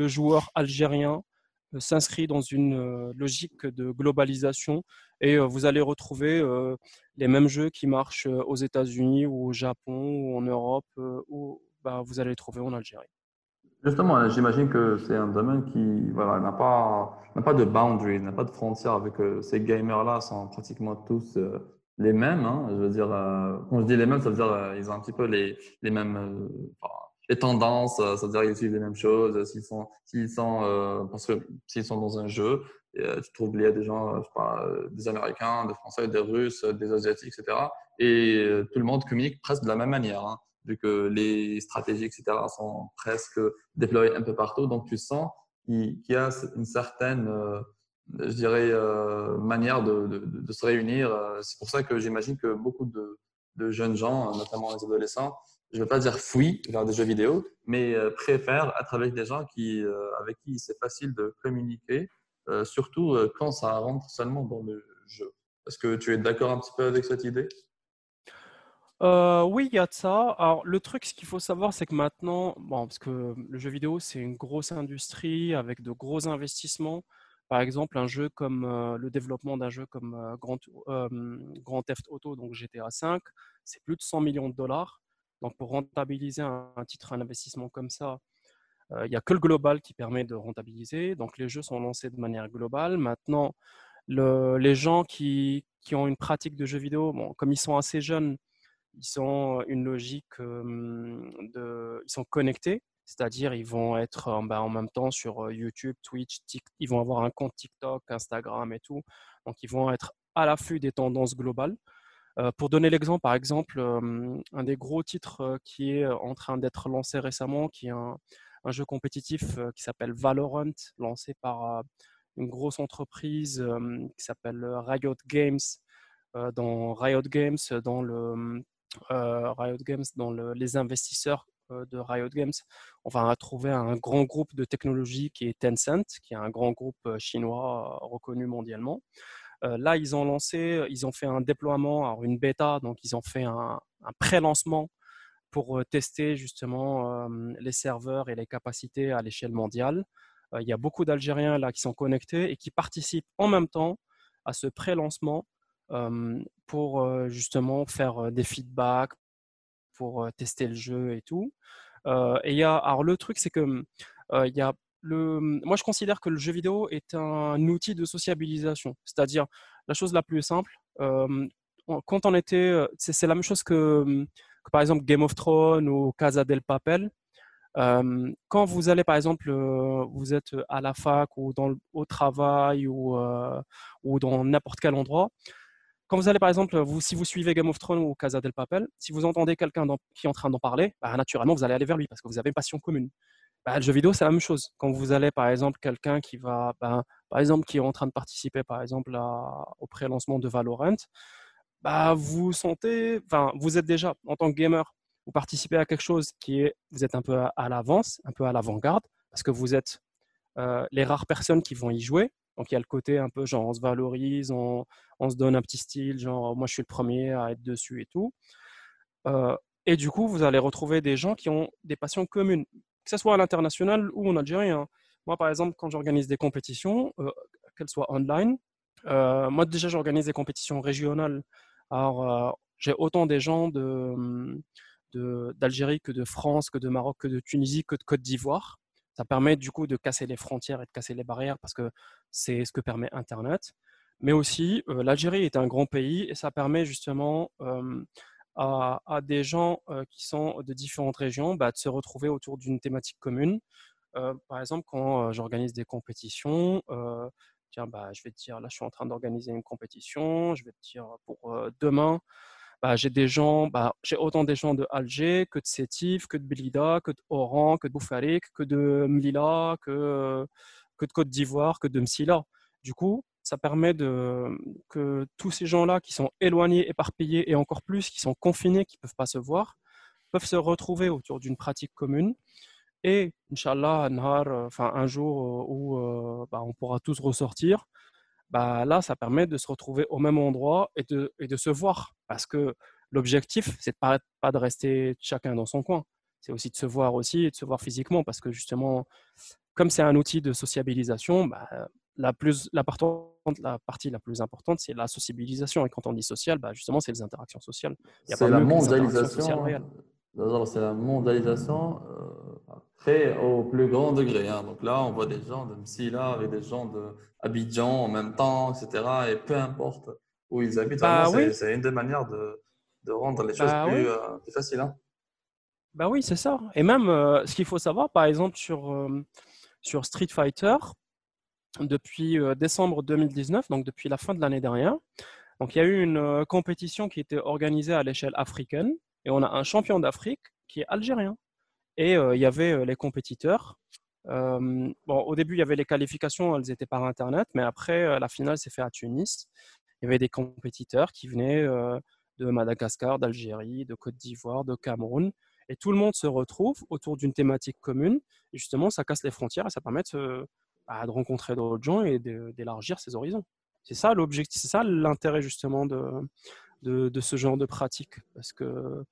E: joueur algérien euh, s'inscrit dans une euh, logique de globalisation et vous allez retrouver les mêmes jeux qui marchent aux États-Unis ou au Japon ou en Europe ou bah, vous allez les trouver en Algérie.
D: Justement, j'imagine que c'est un domaine qui voilà, n'a pas, pas de boundary, n'a pas de frontières avec ces gamers-là, sont pratiquement tous les mêmes. Hein. je veux dire, quand je dis les mêmes, ça veut dire qu'ils ont un petit peu les, les mêmes les tendances, euh, c'est-à-dire qu'ils suivent les mêmes choses. S'ils sont, s'ils sont, parce que s'ils sont dans un jeu, euh, tu trouves il y a des gens, je sais pas, des Américains, des Français, des Russes, des Asiatiques, etc. Et tout le monde communique presque de la même manière, hein, vu que les stratégies, etc. sont presque déployées un peu partout. Donc tu sens qu'il y a une certaine je dirais, manière de, se réunir. C'est pour ça que j'imagine que beaucoup de, jeunes gens, notamment les adolescents, je ne veux pas dire fuient vers des jeux vidéo, mais euh, préfèrent être avec des gens qui, euh, avec qui c'est facile de communiquer, euh, surtout quand ça rentre seulement dans le jeu. Est-ce que tu es d'accord un petit peu avec cette idée?
E: Oui, il y a de ça. Alors, le truc, ce qu'il faut savoir, c'est que maintenant, bon, parce que le jeu vidéo, c'est une grosse industrie avec de gros investissements. Par exemple, un jeu comme le développement d'un jeu comme Grand, Theft Auto, donc GTA V, c'est plus de 100 millions de dollars. Donc, pour rentabiliser un, titre, un investissement comme ça, euh, il n'y a que le global qui permet de rentabiliser. Donc, les jeux sont lancés de manière globale. Maintenant, les gens qui, ont une pratique de jeux vidéo, bon, comme ils sont assez jeunes, ils ont une logique de. Ils sont connectés, c'est-à-dire ils vont être bah, en même temps sur euh, YouTube, Twitch, ils vont avoir un compte TikTok, Instagram et tout. Donc, ils vont être à l'affût des tendances globales. Euh, pour donner l'exemple, par exemple, euh, un des gros titres euh, qui est en train d'être lancé récemment, qui est un, jeu compétitif qui s'appelle Valorant, lancé par une grosse entreprise qui s'appelle Riot Games. dans Riot Games, dans le Riot Games, dans les investisseurs de Riot Games, on va trouver un grand groupe de technologie qui est Tencent, qui est un grand groupe chinois reconnu mondialement. Euh, là, ils ont lancé, ils ont fait un déploiement, une bêta, donc ils ont fait un, pré-lancement pour tester justement les serveurs et les capacités à l'échelle mondiale. il y a beaucoup d'Algériens là qui sont connectés et qui participent en même temps à ce pré-lancement pour justement faire des feedbacks, pour tester le jeu et tout. et il y a, alors le truc, c'est que il y a moi, je considère que le jeu vidéo est un outil de sociabilisation. C'est-à-dire, la chose la plus simple, quand on était. C'est la même chose que, par exemple, Game of Thrones ou Casa del Papel. quand vous allez, par exemple, vous êtes à la fac ou au travail ou, ou dans n'importe quel endroit, quand vous allez, par exemple, vous, si vous suivez Game of Thrones ou Casa del Papel, si vous entendez quelqu'un qui est en train d'en parler, bah, naturellement, vous allez aller vers lui parce que vous avez une passion commune. Bah, le jeu vidéo, c'est la même chose. Quand vous allez, par exemple, quelqu'un qui va, bah, par exemple, qui est en train de participer, par exemple, au pré-lancement de Valorant, bah, vous sentez, enfin, vous êtes déjà, en tant que gamer, vous participez à quelque chose qui est, vous êtes un peu à, l'avance, un peu à l'avant-garde, parce que vous êtes euh, les rares personnes qui vont y jouer. Donc, il y a le côté un peu genre, on se valorise, on, se donne un petit style, genre, moi, je suis le premier à être dessus et tout. Euh, et du coup, vous allez retrouver des gens qui ont des passions communes que ce soit à l'international ou en Algérie. Hein. Moi, par exemple, quand j'organise des compétitions, euh, qu'elles soient online, moi déjà j'organise des compétitions régionales. Alors, euh, j'ai autant des gens de, d'Algérie que de France, que de Maroc, que de Tunisie, que de Côte d'Ivoire. Ça permet du coup de casser les frontières et de casser les barrières parce que c'est ce que permet Internet. Mais aussi, l'Algérie est un grand pays et ça permet justement à, des gens qui sont de différentes régions bah, de se retrouver autour d'une thématique commune. Euh, par exemple, quand euh, j'organise des compétitions, euh, tiens, bah, je vais te dire, là, je suis en train d'organiser une compétition, je vais te dire pour demain, bah, j'ai des gens, bah, j'ai autant des gens de Alger que de Sétif, que de Belida, que de Oran, que de Boufarik, que de Mlila, que, que de Côte d'Ivoire, que de Msila. Du coup, ça permet de, que tous ces gens-là qui sont éloignés, éparpillés et encore plus qui sont confinés, qui ne peuvent pas se voir, peuvent se retrouver autour d'une pratique commune. Et, Inch'Allah, un, euh, enfin, un jour euh, où euh, bah, on pourra tous ressortir, bah, là, ça permet de se retrouver au même endroit et de, et de se voir. Parce que l'objectif, c'est pas, pas de rester chacun dans son coin. C'est aussi de se voir aussi et de se voir physiquement. Parce que justement, comme c'est un outil de sociabilisation, bah, la, plus, la, la partie la plus importante, c'est la sociabilisation. Et quand on dit social, bah, justement, c'est les interactions sociales.
F: C'est la mondialisation. C'est la mondialisation fait au plus grand degré. Hein. Donc là, on voit des gens de Msila avec des gens de Abidjan en même temps, etc. Et peu importe où ils habitent,
E: bah,
F: c'est une des manières de, de rendre les choses
E: bah
F: plus, euh, plus, faciles. Hein.
E: Bah oui, c'est ça. Et même euh, ce qu'il faut savoir, par exemple, sur, euh, sur Street Fighter, depuis décembre 2019, donc depuis la fin de l'année dernière, donc il y a eu une compétition qui était organisée à l'échelle africaine et on a un champion d'Afrique qui est algérien. Et il y avait les compétiteurs. bon, au début, il y avait les qualifications, elles étaient par Internet, mais après, la finale s'est faite à Tunis. Il y avait des compétiteurs qui venaient de Madagascar, d'Algérie, de Côte d'Ivoire, de Cameroun. Et tout le monde se retrouve autour d'une thématique commune. Et justement, ça casse les frontières et ça permet de, bah, de rencontrer d'autres gens et d'élargir ses horizons. C'est ça l'objectif, c'est ça l'intérêt justement de, de, de, ce genre de pratique. Parce que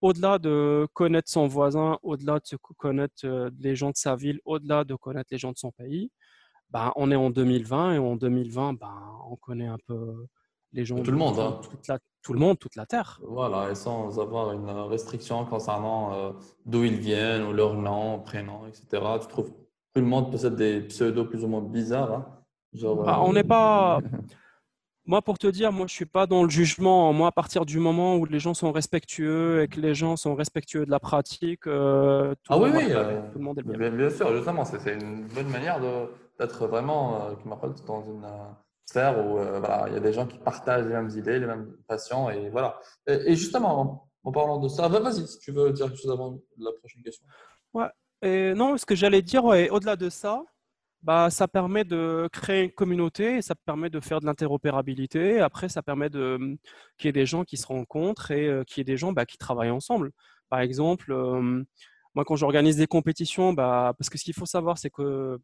E: au-delà de connaître son voisin, au-delà de connaître euh, les gens de sa ville, au-delà de connaître les gens de son pays, bah, on est en 2020 et en 2020, bah, on connaît un peu les gens.
F: Tout le monde. Hein.
E: tout le monde, toute la Terre.
F: Voilà, et sans avoir une restriction concernant euh, d'où ils viennent ou leur nom, prénom, etc. Tu trouves tout le monde possède des pseudos plus ou moins bizarres. Hein.
E: Genre, bah, On n'est pas. Moi, pour te dire, moi, je suis pas dans le jugement. Moi, à partir du moment où les gens sont respectueux et que les gens sont respectueux de la pratique, euh,
F: tout, ah le oui, oui, euh, tout, le monde est bien. Bien, sûr, justement, c'est une bonne manière d'être vraiment, euh, m'appelle, dans une sphère où voilà, il y a des gens qui partagent les mêmes idées, les mêmes passions, et voilà. Et, justement, en, parlant de ça, vas-y, si tu veux dire quelque chose avant la prochaine question.
E: Ouais. Et non, ce que j'allais dire, au-delà de ça, bah, ça permet de créer une communauté ça permet de faire de l'interopérabilité. Après, ça permet de, qu'il y ait des gens qui se rencontrent et qu'il y ait des gens bah, qui travaillent ensemble. Par exemple, moi, quand j'organise des compétitions, bah, parce que ce qu'il faut savoir, c'est que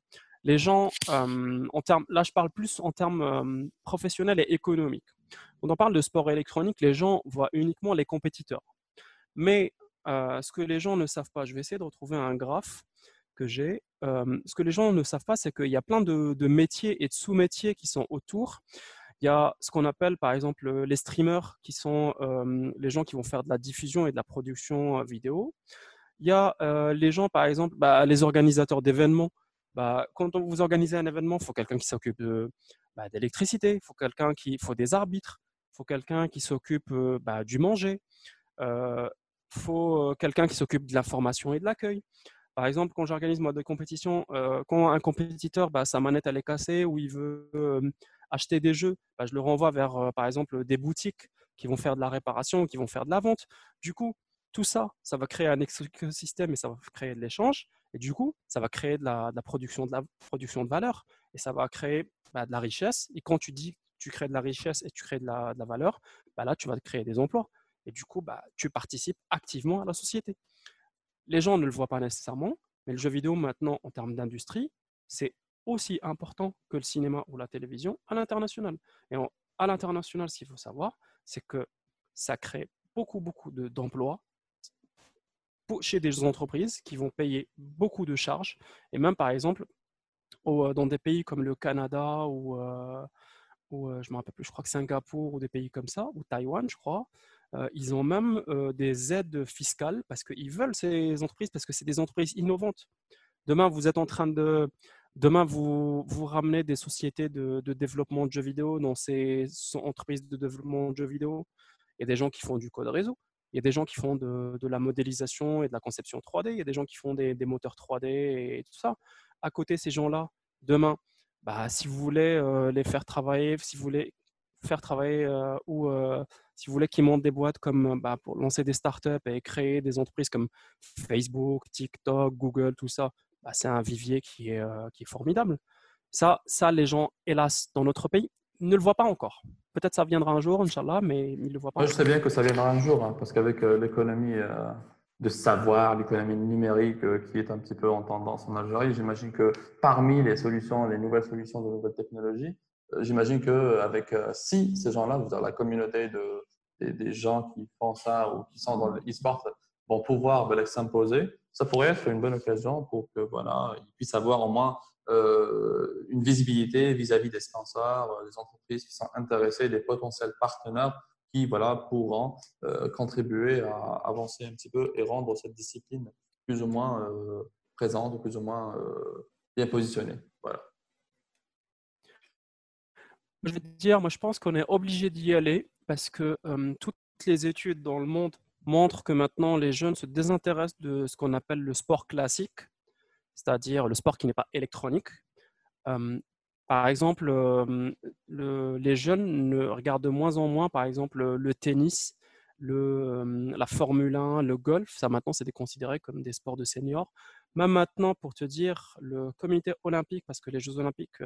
E: les gens, en termes, là, je parle plus en termes professionnels et économiques. Quand on parle de sport électronique, les gens voient uniquement les compétiteurs. Mais ce que les gens ne savent pas, je vais essayer de retrouver un graphe que j'ai. ce que les gens ne savent pas, c'est qu'il y a plein de, métiers et de sous-métiers qui sont autour. Il y a ce qu'on appelle par exemple les streamers, qui sont les gens qui vont faire de la diffusion et de la production vidéo. Il y a les gens, par exemple, bah, les organisateurs d'événements. Bah, quand vous organisez un événement, il faut quelqu'un qui s'occupe bah, d'électricité, il faut quelqu'un qui, faut des arbitres, il faut quelqu'un qui s'occupe du manger, il faut quelqu'un qui s'occupe de la formation et de l'accueil. Par exemple, quand j'organise moi des compétitions, euh, quand un compétiteur, bah, sa manette elle est cassée ou il veut acheter des jeux, bah, je le renvoie vers, par exemple, des boutiques qui vont faire de la réparation, qui vont faire de la vente. Du coup, tout ça, ça va créer un écosystème et ça va créer de l'échange. Et du coup, ça va créer de la, production, de la production de valeur et ça va créer bah, de la richesse. Et quand tu dis tu crées de la richesse et tu crées de la, de la valeur, bah, là, tu vas créer des emplois. Et du coup, bah, tu participes activement à la société les gens ne le voient pas nécessairement, mais le jeu vidéo maintenant, en termes d'industrie, c'est aussi important que le cinéma ou la télévision à l'international. Et à l'international, ce qu'il faut savoir, c'est que ça crée beaucoup, beaucoup d'emplois chez des entreprises qui vont payer beaucoup de charges. Et même, par exemple, euh, dans des pays comme le Canada ou, euh, ou euh, je ne me rappelle plus, je crois que Singapour ou des pays comme ça, ou Taïwan, je crois, ils ont même des aides fiscales parce qu'ils veulent ces entreprises, parce que c'est des entreprises innovantes. Demain, vous êtes en train de... Demain, vous, vous ramenez des sociétés de, développement de jeux vidéo dans ces entreprises de développement de jeux vidéo. Il y a des gens qui font du code réseau. Il y a des gens qui font de, la modélisation et de la conception 3D. Il y a des gens qui font des, moteurs 3D et tout ça. À côté, ces gens-là, demain, bah, si vous voulez les faire travailler, si vous voulez faire travailler euh, ou euh, si vous voulez qu'ils montent des boîtes comme bah, pour lancer des startups et créer des entreprises comme Facebook, TikTok, Google, tout ça, bah, c'est un vivier qui est, qui est formidable. Ça, ça, les gens, hélas, dans notre pays, ne le voient pas encore. Peut-être ça viendra un jour, Inch'Allah, mais ils ne le voient pas.
D: Moi, je sais bien que ça viendra un jour, hein, parce qu'avec l'économie de savoir, l'économie numérique qui est un petit peu en tendance en Algérie, j'imagine que parmi les solutions, les nouvelles solutions de nouvelles technologies, j'imagine qu'avec euh, si ces gens-là, vous avez la communauté de, des, gens qui font ça ou qui sont dans le e-sport, vont pouvoir ben, s'imposer, ça pourrait être une bonne occasion pour que voilà, ils puissent avoir au moins euh, une visibilité vis-à-vis des sponsors, des entreprises qui sont intéressées, des potentiels partenaires qui voilà, pourront contribuer à avancer un petit peu et rendre cette discipline plus ou moins présente, plus ou moins bien positionnée. Voilà.
E: Je vais dire, moi je pense qu'on est obligé d'y aller parce que toutes les études dans le monde montrent que maintenant les jeunes se désintéressent de ce qu'on appelle le sport classique, c'est-à-dire le sport qui n'est pas électronique. par exemple, les jeunes ne regardent de moins en moins, par exemple, le tennis, la Formule 1, le golf. Ça maintenant, c'est considéré comme des sports de seniors. Même maintenant, pour te dire, le comité olympique, parce que les Jeux olympiques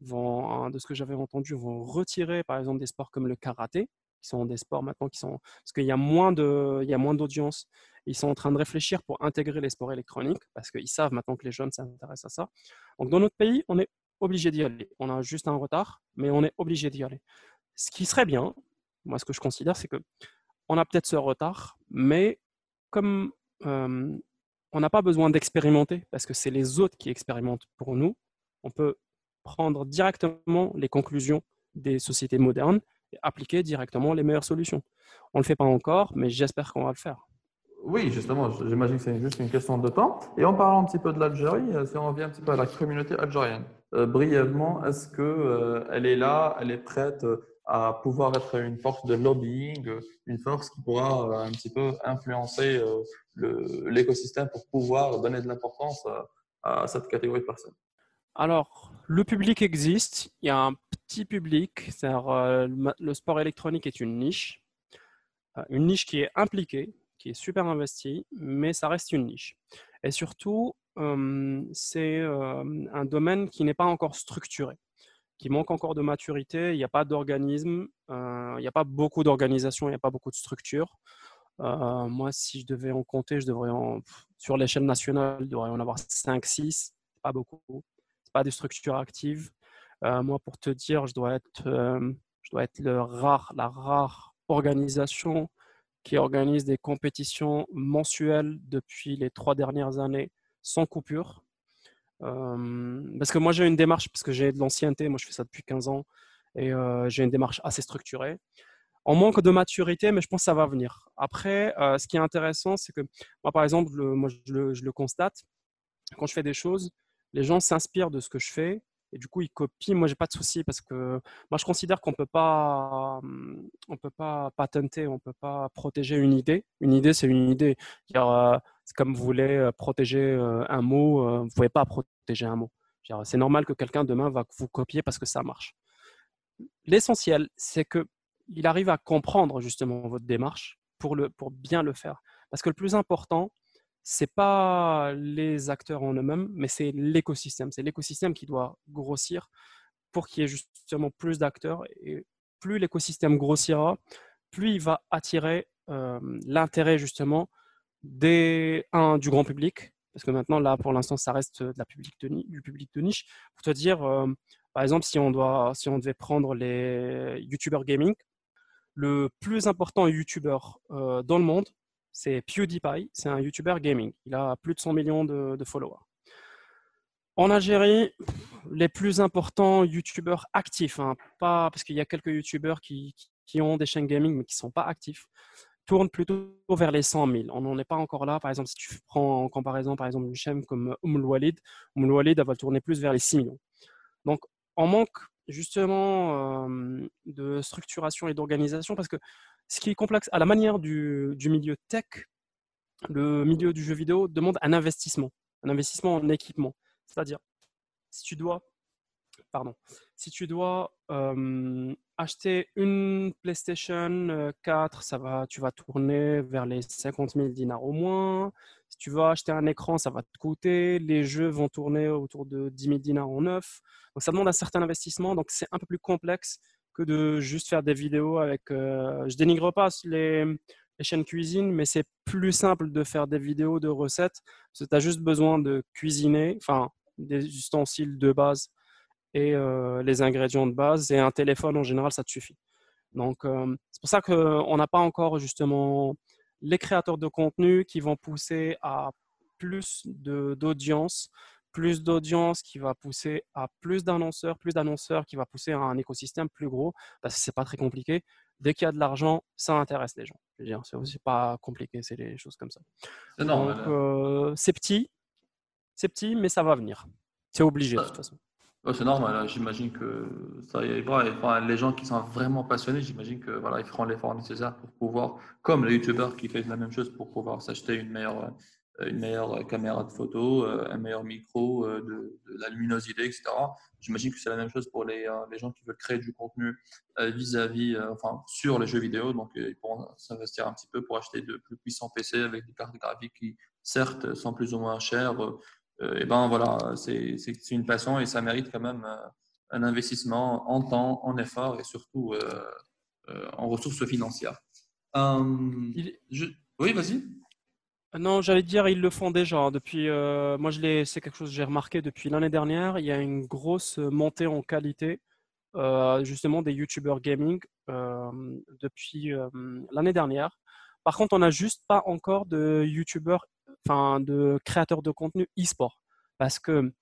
E: vont, hein, de ce que j'avais entendu, vont retirer par exemple des sports comme le karaté, qui sont des sports maintenant qui sont parce qu'il y a moins de, il y a moins d'audience. Ils sont en train de réfléchir pour intégrer les sports électroniques parce qu'ils savent maintenant que les jeunes s'intéressent à ça. Donc dans notre pays, on est obligé d'y aller. On a juste un retard, mais on est obligé d'y aller. Ce qui serait bien, moi ce que je considère, c'est que on a peut-être ce retard, mais comme on n'a pas besoin d'expérimenter parce que c'est les autres qui expérimentent pour nous, on peut prendre directement les conclusions des sociétés modernes et appliquer directement les meilleures solutions. On ne le fait pas encore, mais j'espère qu'on va le faire.
D: Oui, justement, j'imagine que c'est juste une question de temps. Et en parlant un petit peu de l'Algérie, euh, si on revient un petit peu à la communauté algérienne, euh, brièvement, est-ce qu'elle euh, est là, elle est prête à pouvoir être une force de lobbying, une force qui pourra un petit peu influencer l'écosystème pour pouvoir donner de l'importance à cette catégorie de personnes?
E: Alors, le public existe. Il y a un petit public. Euh, le sport électronique est une niche. Euh, une niche qui est impliquée, qui est super investie, mais ça reste une niche. Et surtout, c'est un domaine qui n'est pas encore structuré, qui manque encore de maturité. Il n'y a pas d'organisme, euh, il n'y a pas beaucoup d'organisation, il n'y a pas beaucoup de structure. moi, si je devais en compter, je devrais en, sur l'échelle nationale, il devrait en avoir 5, 6, pas beaucoup pas des structures actives. Euh, moi, pour te dire, je dois être, euh, je dois être le rare, la rare organisation qui organise des compétitions mensuelles depuis les trois dernières années sans coupure. Euh, parce que moi, j'ai une démarche, parce que j'ai de l'ancienneté, moi je fais ça depuis 15 ans, et j'ai une démarche assez structurée. On manque de maturité, mais je pense que ça va venir. Après, ce qui est intéressant, c'est que moi, par exemple, moi, je le, constate, quand je fais des choses, les gens s'inspirent de ce que je fais et du coup ils copient. Moi, j'ai pas de souci parce que moi je considère qu'on peut pas, on peut pas patenter, on peut pas protéger une idée. Une idée, c'est une idée. Euh, c'est comme vous voulez euh, protéger euh, un mot, vous pouvez pas protéger un mot. C'est normal que quelqu'un demain va vous copier parce que ça marche. L'essentiel, c'est que il arrive à comprendre justement votre démarche pour, le, pour bien le faire. Parce que le plus important, c'est pas les acteurs en eux-mêmes, mais c'est l'écosystème. C'est l'écosystème qui doit grossir pour qu'il y ait justement plus d'acteurs. Et plus l'écosystème grossira, plus il va attirer l'intérêt justement du grand public. Parce que maintenant, là, pour l'instant, ça reste de la public du public de niche. Pour te dire, par exemple, si on, doit, si on devait prendre les YouTubers gaming, le plus important YouTuber dans le monde, c'est PewDiePie, c'est un YouTuber gaming. Il a plus de 100 millions de, followers. En Algérie, les plus importants YouTubers actifs, hein, pas parce qu'il y a quelques YouTubers qui, ont des chaînes gaming mais qui ne sont pas actifs, tournent plutôt vers les 100 000. On n'en est pas encore là. Par exemple, si tu prends en comparaison par exemple une chaîne comme Oumul Walid, Oumul Walid va tourner plus vers les 6 millions. Donc, on manque justement euh, de structuration et d'organisation parce que ce qui est complexe, à la manière du, milieu tech, le milieu du jeu vidéo demande un investissement, un investissement en équipement. C'est-à-dire, si tu dois, pardon, si tu dois euh, acheter une PlayStation 4, ça va, tu vas tourner vers les 50 000 dinars au moins. Si tu veux acheter un écran, ça va te coûter. Les jeux vont tourner autour de 10 000 dinars en neuf. Donc ça demande un certain investissement. Donc c'est un peu plus complexe que de juste faire des vidéos avec. Euh, je dénigre pas les, les chaînes cuisine, mais c'est plus simple de faire des vidéos de recettes. tu as juste besoin de cuisiner, enfin des ustensiles de base et euh, les ingrédients de base et un téléphone en général, ça te suffit. Donc, euh, c'est pour ça qu'on n'a pas encore justement les créateurs de contenu qui vont pousser à plus d'audience, plus d'audience qui va pousser à plus d'annonceurs, plus d'annonceurs qui va pousser à un écosystème plus gros, parce que c'est pas très compliqué. Dès qu'il y a de l'argent, ça intéresse les gens. Je veux dire, c'est aussi pas compliqué, c'est les choses comme ça. C'est Donc, euh, c'est petit, c'est petit, mais ça va venir. C'est obligé de toute façon
D: c'est normal, j'imagine que ça ira. les gens qui sont vraiment passionnés, j'imagine que voilà, ils feront l'effort nécessaire pour pouvoir, comme les youtubeurs qui font la même chose pour pouvoir s'acheter une meilleure, une meilleure caméra de photo, euh, un meilleur micro, euh, de, la luminosité, etc. J'imagine que c'est la même chose pour les, les, gens qui veulent créer du contenu vis-à-vis, enfin, sur les jeux vidéo. Donc, ils pourront s'investir un petit peu pour acheter de plus puissants PC avec des cartes graphiques qui, certes, sont plus ou moins chères euh, et ben voilà, c'est une passion et ça mérite quand même euh, un investissement en temps, en effort et surtout euh, en ressources financières. Oui, vas-y.
E: Non, j'allais dire, ils le font déjà. Hein. Depuis, moi, c'est quelque chose que j'ai remarqué depuis l'année dernière. Il y a une grosse montée en qualité, justement, des YouTubers gaming depuis l'année dernière. Par contre, on n'a juste pas encore de YouTubers enfin, de créateur de contenu e-sport. Parce que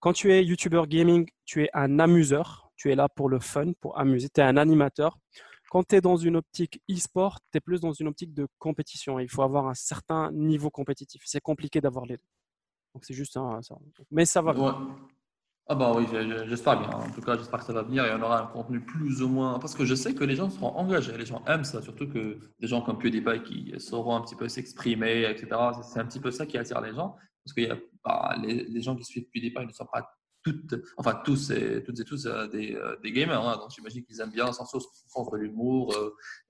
E: quand tu es YouTuber gaming, tu es un amuseur, tu es là pour le fun, pour amuser, tu es un animateur. Quand tu es dans une optique e-sport, tu es plus dans une optique de compétition. Il faut avoir un certain niveau compétitif. C'est compliqué d'avoir les deux. Donc c'est juste ça. Mais ça va.
D: Ah bah oui, j'espère bien. En tout cas, j'espère que ça va venir et on aura un contenu plus ou moins. Parce que je sais que les gens seront engagés, les gens aiment ça, surtout que des gens comme PewDiePie qui sauront un petit peu s'exprimer, etc. C'est un petit peu ça qui attire les gens. Parce que bah, les, gens qui suivent PewDiePie ne sont pas enfin tous et toutes et tous euh, des, euh, des, gamers. Hein. donc j'imagine qu'ils aiment bien son sens, de l'humour,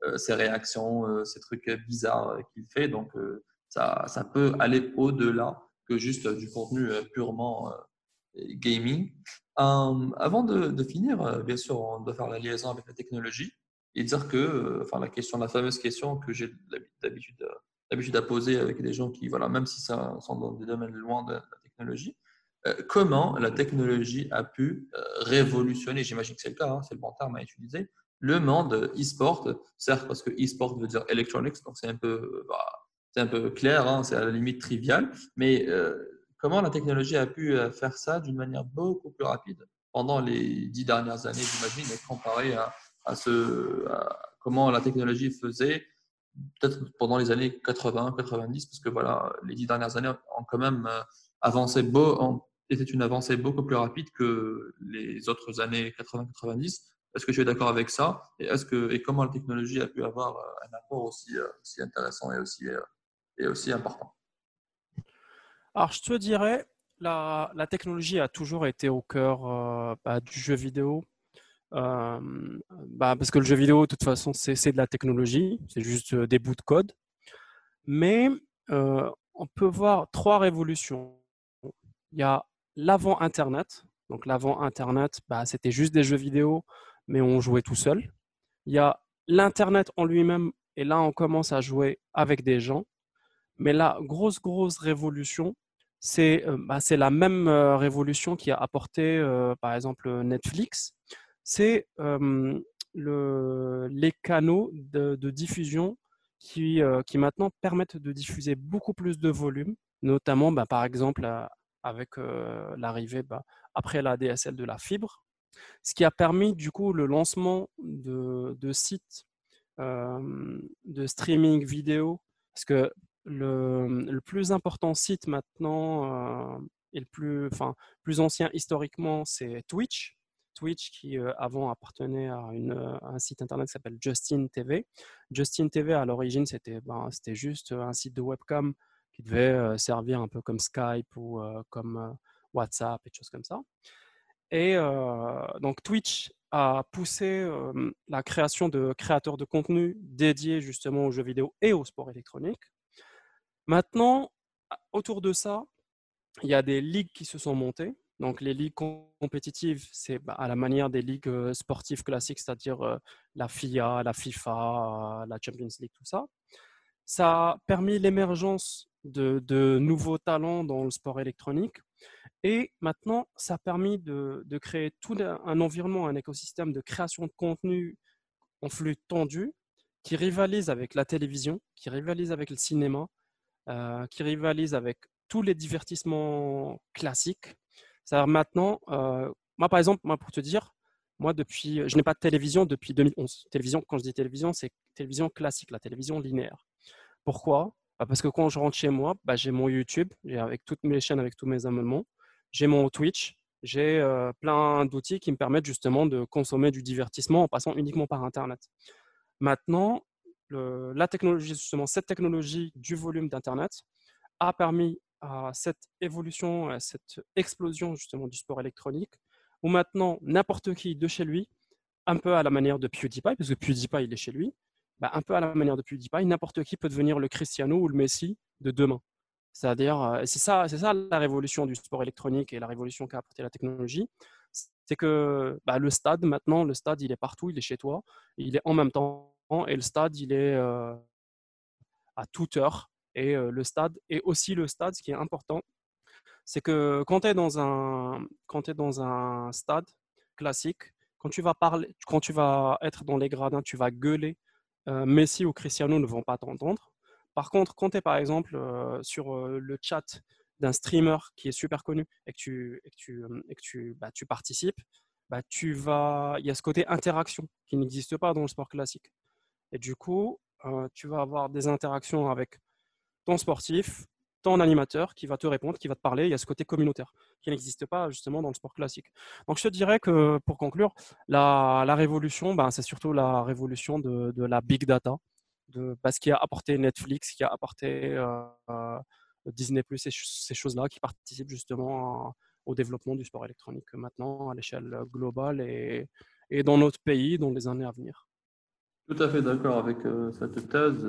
D: euh, ses réactions, ces trucs bizarres qu'il fait. Donc ça, peut aller au-delà que juste du contenu purement gaming. Euh, avant de, finir, euh, bien sûr, on doit faire la liaison avec la technologie et dire que, euh, enfin, la question, la fameuse question que j'ai d'habitude d'habitude à poser avec des gens qui, voilà, même si ça sont dans des domaines loin de la technologie, comment la technologie a pu révolutionner, j'imagine que c'est le cas, hein, c'est le bon terme à utiliser, le monde e-sport, certes parce que e-sport veut dire electronics, donc c'est un peu, bah, c'est un peu clair, hein, c'est à la limite trivial, mais comment la technologie a pu euh, faire ça d'une manière beaucoup plus rapide? Pendant les dix dernières années, j'imagine, et comparé à, ce, comment la technologie faisait peut-être pendant les années 80, 90, parce que voilà, les dix dernières années ont quand même euh, avancé, beau, était une avancée beaucoup plus rapide que les autres années 80-90. Est-ce que tu es d'accord avec ça? Et, est-ce que, et comment la technologie a pu avoir euh, un apport aussi, aussi intéressant et aussi, et aussi important?
E: Alors, je te dirais, la, la technologie a toujours été au cœur euh, bah, du jeu vidéo. Euh, bah, parce que le jeu vidéo, de toute façon, c'est de la technologie, c'est juste euh, des bouts de code. Mais on peut voir trois révolutions. Il y a l'avant Internet. Donc l'avant Internet, bah, c'était juste des jeux vidéo, mais on jouait tout seul. Il y a l'Internet en lui-même, et là on commence à jouer avec des gens. Mais la grosse, grosse révolution, bah, c'est la même révolution qui a apporté, par exemple, Netflix. C'est les canaux de, diffusion qui, qui, maintenant permettent de diffuser beaucoup plus de volume, notamment, bah, par exemple, avec l'arrivée, bah, après la DSL de la fibre, ce qui a permis du coup le lancement de, sites de streaming vidéo, parce que le, plus important site maintenant euh, et le plus, enfin, plus ancien historiquement, c'est Twitch. Twitch qui avant appartenait à, un site internet qui s'appelle Justin TV. Justin TV à l'origine c'était ben, c'était juste un site de webcam qui devait servir un peu comme Skype ou comme WhatsApp et des choses comme ça. Et donc Twitch a poussé la création de créateurs de contenu dédiés justement aux jeux vidéo et au sport électronique. Maintenant, autour de ça, il y a des ligues qui se sont montées. Donc les ligues compétitives, c'est bah, à la manière des ligues sportives classiques, c'est-à-dire la FIA, la FIFA, la Champions League, tout ça. Ça a permis l'émergence de, nouveaux talents dans le sport électronique et maintenant, ça a permis de, créer tout un environnement, un écosystème de création de contenu en flux tendu qui rivalise avec la télévision, qui rivalise avec le cinéma, euh, qui rivalise avec tous les divertissements classiques. C'est-à-dire maintenant, euh, moi par exemple, moi pour te dire, moi depuis, je n'ai pas de télévision depuis 2011. Télévision, quand je dis télévision, c'est télévision classique, la télévision linéaire. Pourquoi? Parce que quand je rentre chez moi, bah, j'ai mon YouTube, avec toutes mes chaînes, avec tous mes abonnements j'ai mon Twitch, j'ai plein d'outils qui me permettent justement de consommer du divertissement en passant uniquement par Internet. Maintenant, la technologie, justement, cette technologie du volume d'Internet a permis à cette évolution, à cette explosion justement du sport électronique, où maintenant n'importe qui de chez lui, un peu à la manière de PewDiePie, parce que PewDiePie il est chez lui, bah, un peu à la manière de PewDiePie, n'importe qui peut devenir le Cristiano ou le Messi de demain. C'est-à-dire, c'est ça, c'est ça la révolution du sport électronique et la révolution qu'a apporté la technologie. C'est que bah, le stade, maintenant, le stade, il est partout, il est chez toi, il est en même temps, et le stade, il est à toute heure. Et le stade, et aussi le stade, ce qui est important, c'est que quand tu es, dans un, quand es dans un stade classique, quand tu vas parler, quand tu vas être dans les gradins, tu vas gueuler. Messi ou Cristiano ne vont pas t'entendre. Par contre, quand tu es par exemple euh, sur euh, le chat d'un streamer qui est super connu et que tu, et que tu, euh, et que tu, bah, tu participes, bah, tu vas, il y a ce côté interaction qui n'existe pas dans le sport classique. Et du coup, tu vas avoir des interactions avec ton sportif, ton animateur qui va te répondre, qui va te parler. Il y a ce côté communautaire qui n'existe pas justement dans le sport classique. Donc je te dirais que pour conclure, la, révolution, ben, c'est surtout la révolution de, la big data de ce qui a apporté Netflix, qui a apporté euh, euh, Disney ces choses-là qui participent justement au développement du sport électronique maintenant à l'échelle globale et, et, dans notre pays dans les années à venir.
D: Tout à fait d'accord avec euh, cette thèse,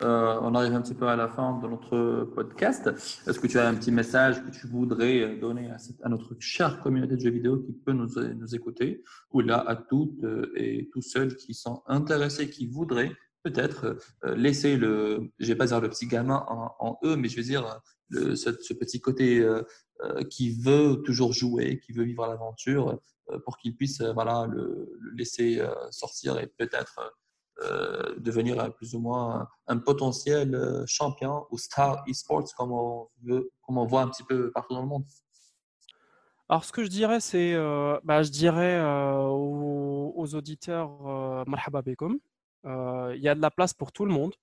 D: Yassine. on arrive un petit peu à la fin de notre podcast. Est-ce que tu as un petit message que tu voudrais donner à, notre chère communauté de jeux vidéo qui peut nous, écouter, ou là à toutes et tous ceux qui sont intéressés, qui voudraient peut-être euh, laisser le, je vais pas dire le petit gamin en, eux, mais je veux dire le, ce, petit côté euh, euh, qui veut toujours jouer, qui veut vivre l'aventure, pour qu'il puisse voilà, le, laisser sortir et peut-être devenir plus ou moins un potentiel champion ou star e-sports comme on, voit un petit peu partout dans le monde.
E: Alors, ce que je dirais, c'est, bah, je dirais aux, aux, auditeurs, marhaba euh, il y a de la place pour tout le monde.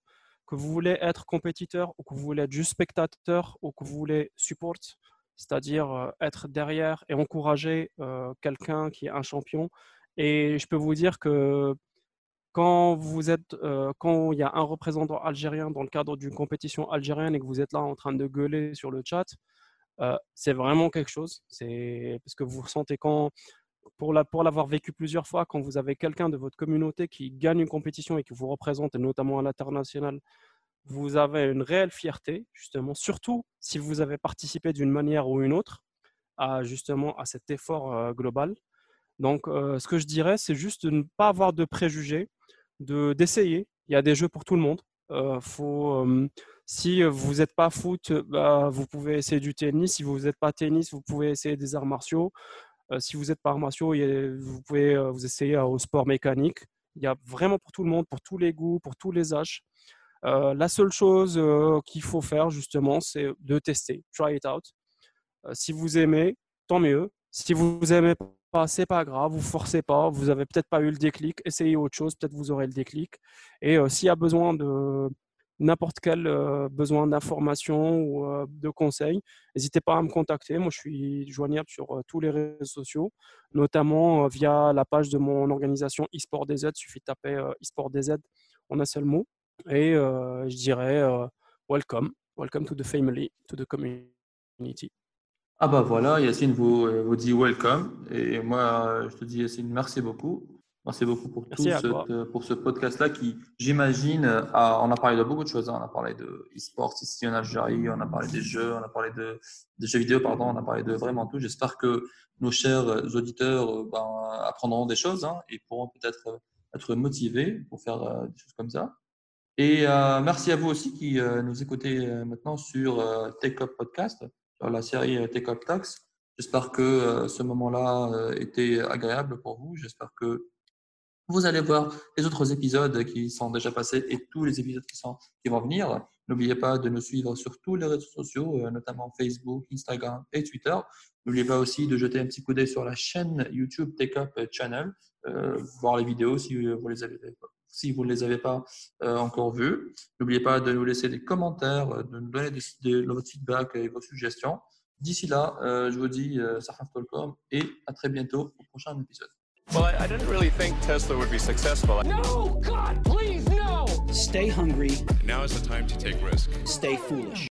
E: Que vous voulez être compétiteur ou que vous voulez être juste spectateur ou que vous voulez support, c'est-à-dire euh, être derrière et encourager euh, quelqu'un qui est un champion. Et je peux vous dire que quand vous êtes, quand il y a un représentant algérien dans le cadre d'une compétition algérienne et que vous êtes là en train de gueuler sur le chat, c'est vraiment quelque chose. C'est parce que vous ressentez quand pour l'avoir vécu plusieurs fois, quand vous avez quelqu'un de votre communauté qui gagne une compétition et qui vous représente, notamment à l'international, vous avez une réelle fierté, justement, surtout si vous avez participé d'une manière ou une autre à justement à cet effort euh, global. Donc, euh, ce que je dirais, c'est juste de ne pas avoir de préjugés, de d'essayer. Il y a des jeux pour tout le monde. Euh, faut, si vous n'êtes pas foot, bah, vous pouvez essayer du tennis. Si vous n'êtes pas tennis, vous pouvez essayer des arts martiaux. Euh, si vous êtes pas martiaux, vous pouvez euh, vous essayer au sport mécanique. Il y a vraiment pour tout le monde, pour tous les goûts, pour tous les âges. Euh, la seule chose qu'il faut faire justement, c'est de tester, try it out. si vous aimez, tant mieux. Si vous aimez c'est pas grave, vous forcez pas. Vous avez peut-être pas eu le déclic, essayez autre chose, peut-être vous aurez le déclic. Et s'il y a besoin de n'importe quel euh, besoin d'information ou euh, de conseils, n'hésitez pas à me contacter. Moi, je suis joignable sur euh, tous les réseaux sociaux, notamment via la page de mon organisation eSport DZ. Il suffit de taper eSport DZ en un seul mot. Et je dirais welcome, welcome to the family, to the community.
D: Ah bah voilà, Yacine vous, vous dit welcome. Et moi, je te dis Yacine, merci beaucoup. Merci beaucoup pour tout ce, pour ce podcast-là qui, j'imagine, on a parlé de beaucoup de choses. Hein. On a parlé de e-sport ici en Algérie, on a parlé des jeux, on a parlé de, des jeux vidéo, pardon, on a parlé de vraiment tout. J'espère que nos chers auditeurs ben, apprendront des choses hein, et pourront peut-être être motivés pour faire euh, des choses comme ça. Et euh, merci à vous aussi qui euh, nous écoutez maintenant sur Take Up Podcast, sur la série Take Up Talks. J'espère que ce moment-là était agréable pour vous. J'espère que vous allez voir les autres épisodes qui sont déjà passés et tous les épisodes qui, sont, qui vont venir. N'oubliez pas de nous suivre sur tous les réseaux sociaux, euh, notamment Facebook, Instagram et Twitter. N'oubliez pas aussi de jeter un petit coup d'œil sur la chaîne YouTube Take Up Channel, euh, voir les vidéos si vous les avez si vous ne les avez pas euh, encore vues. N'oubliez pas de nous laisser des commentaires, de nous donner des, votre feedback et vos suggestions. D'ici là, je vous dis euh, et à très bientôt au prochain épisode.
A: Well, I, I, didn't really think Tesla would be successful.
B: No, God, please, no!
C: Stay hungry.
A: Now is the time to take risk.
C: Stay foolish.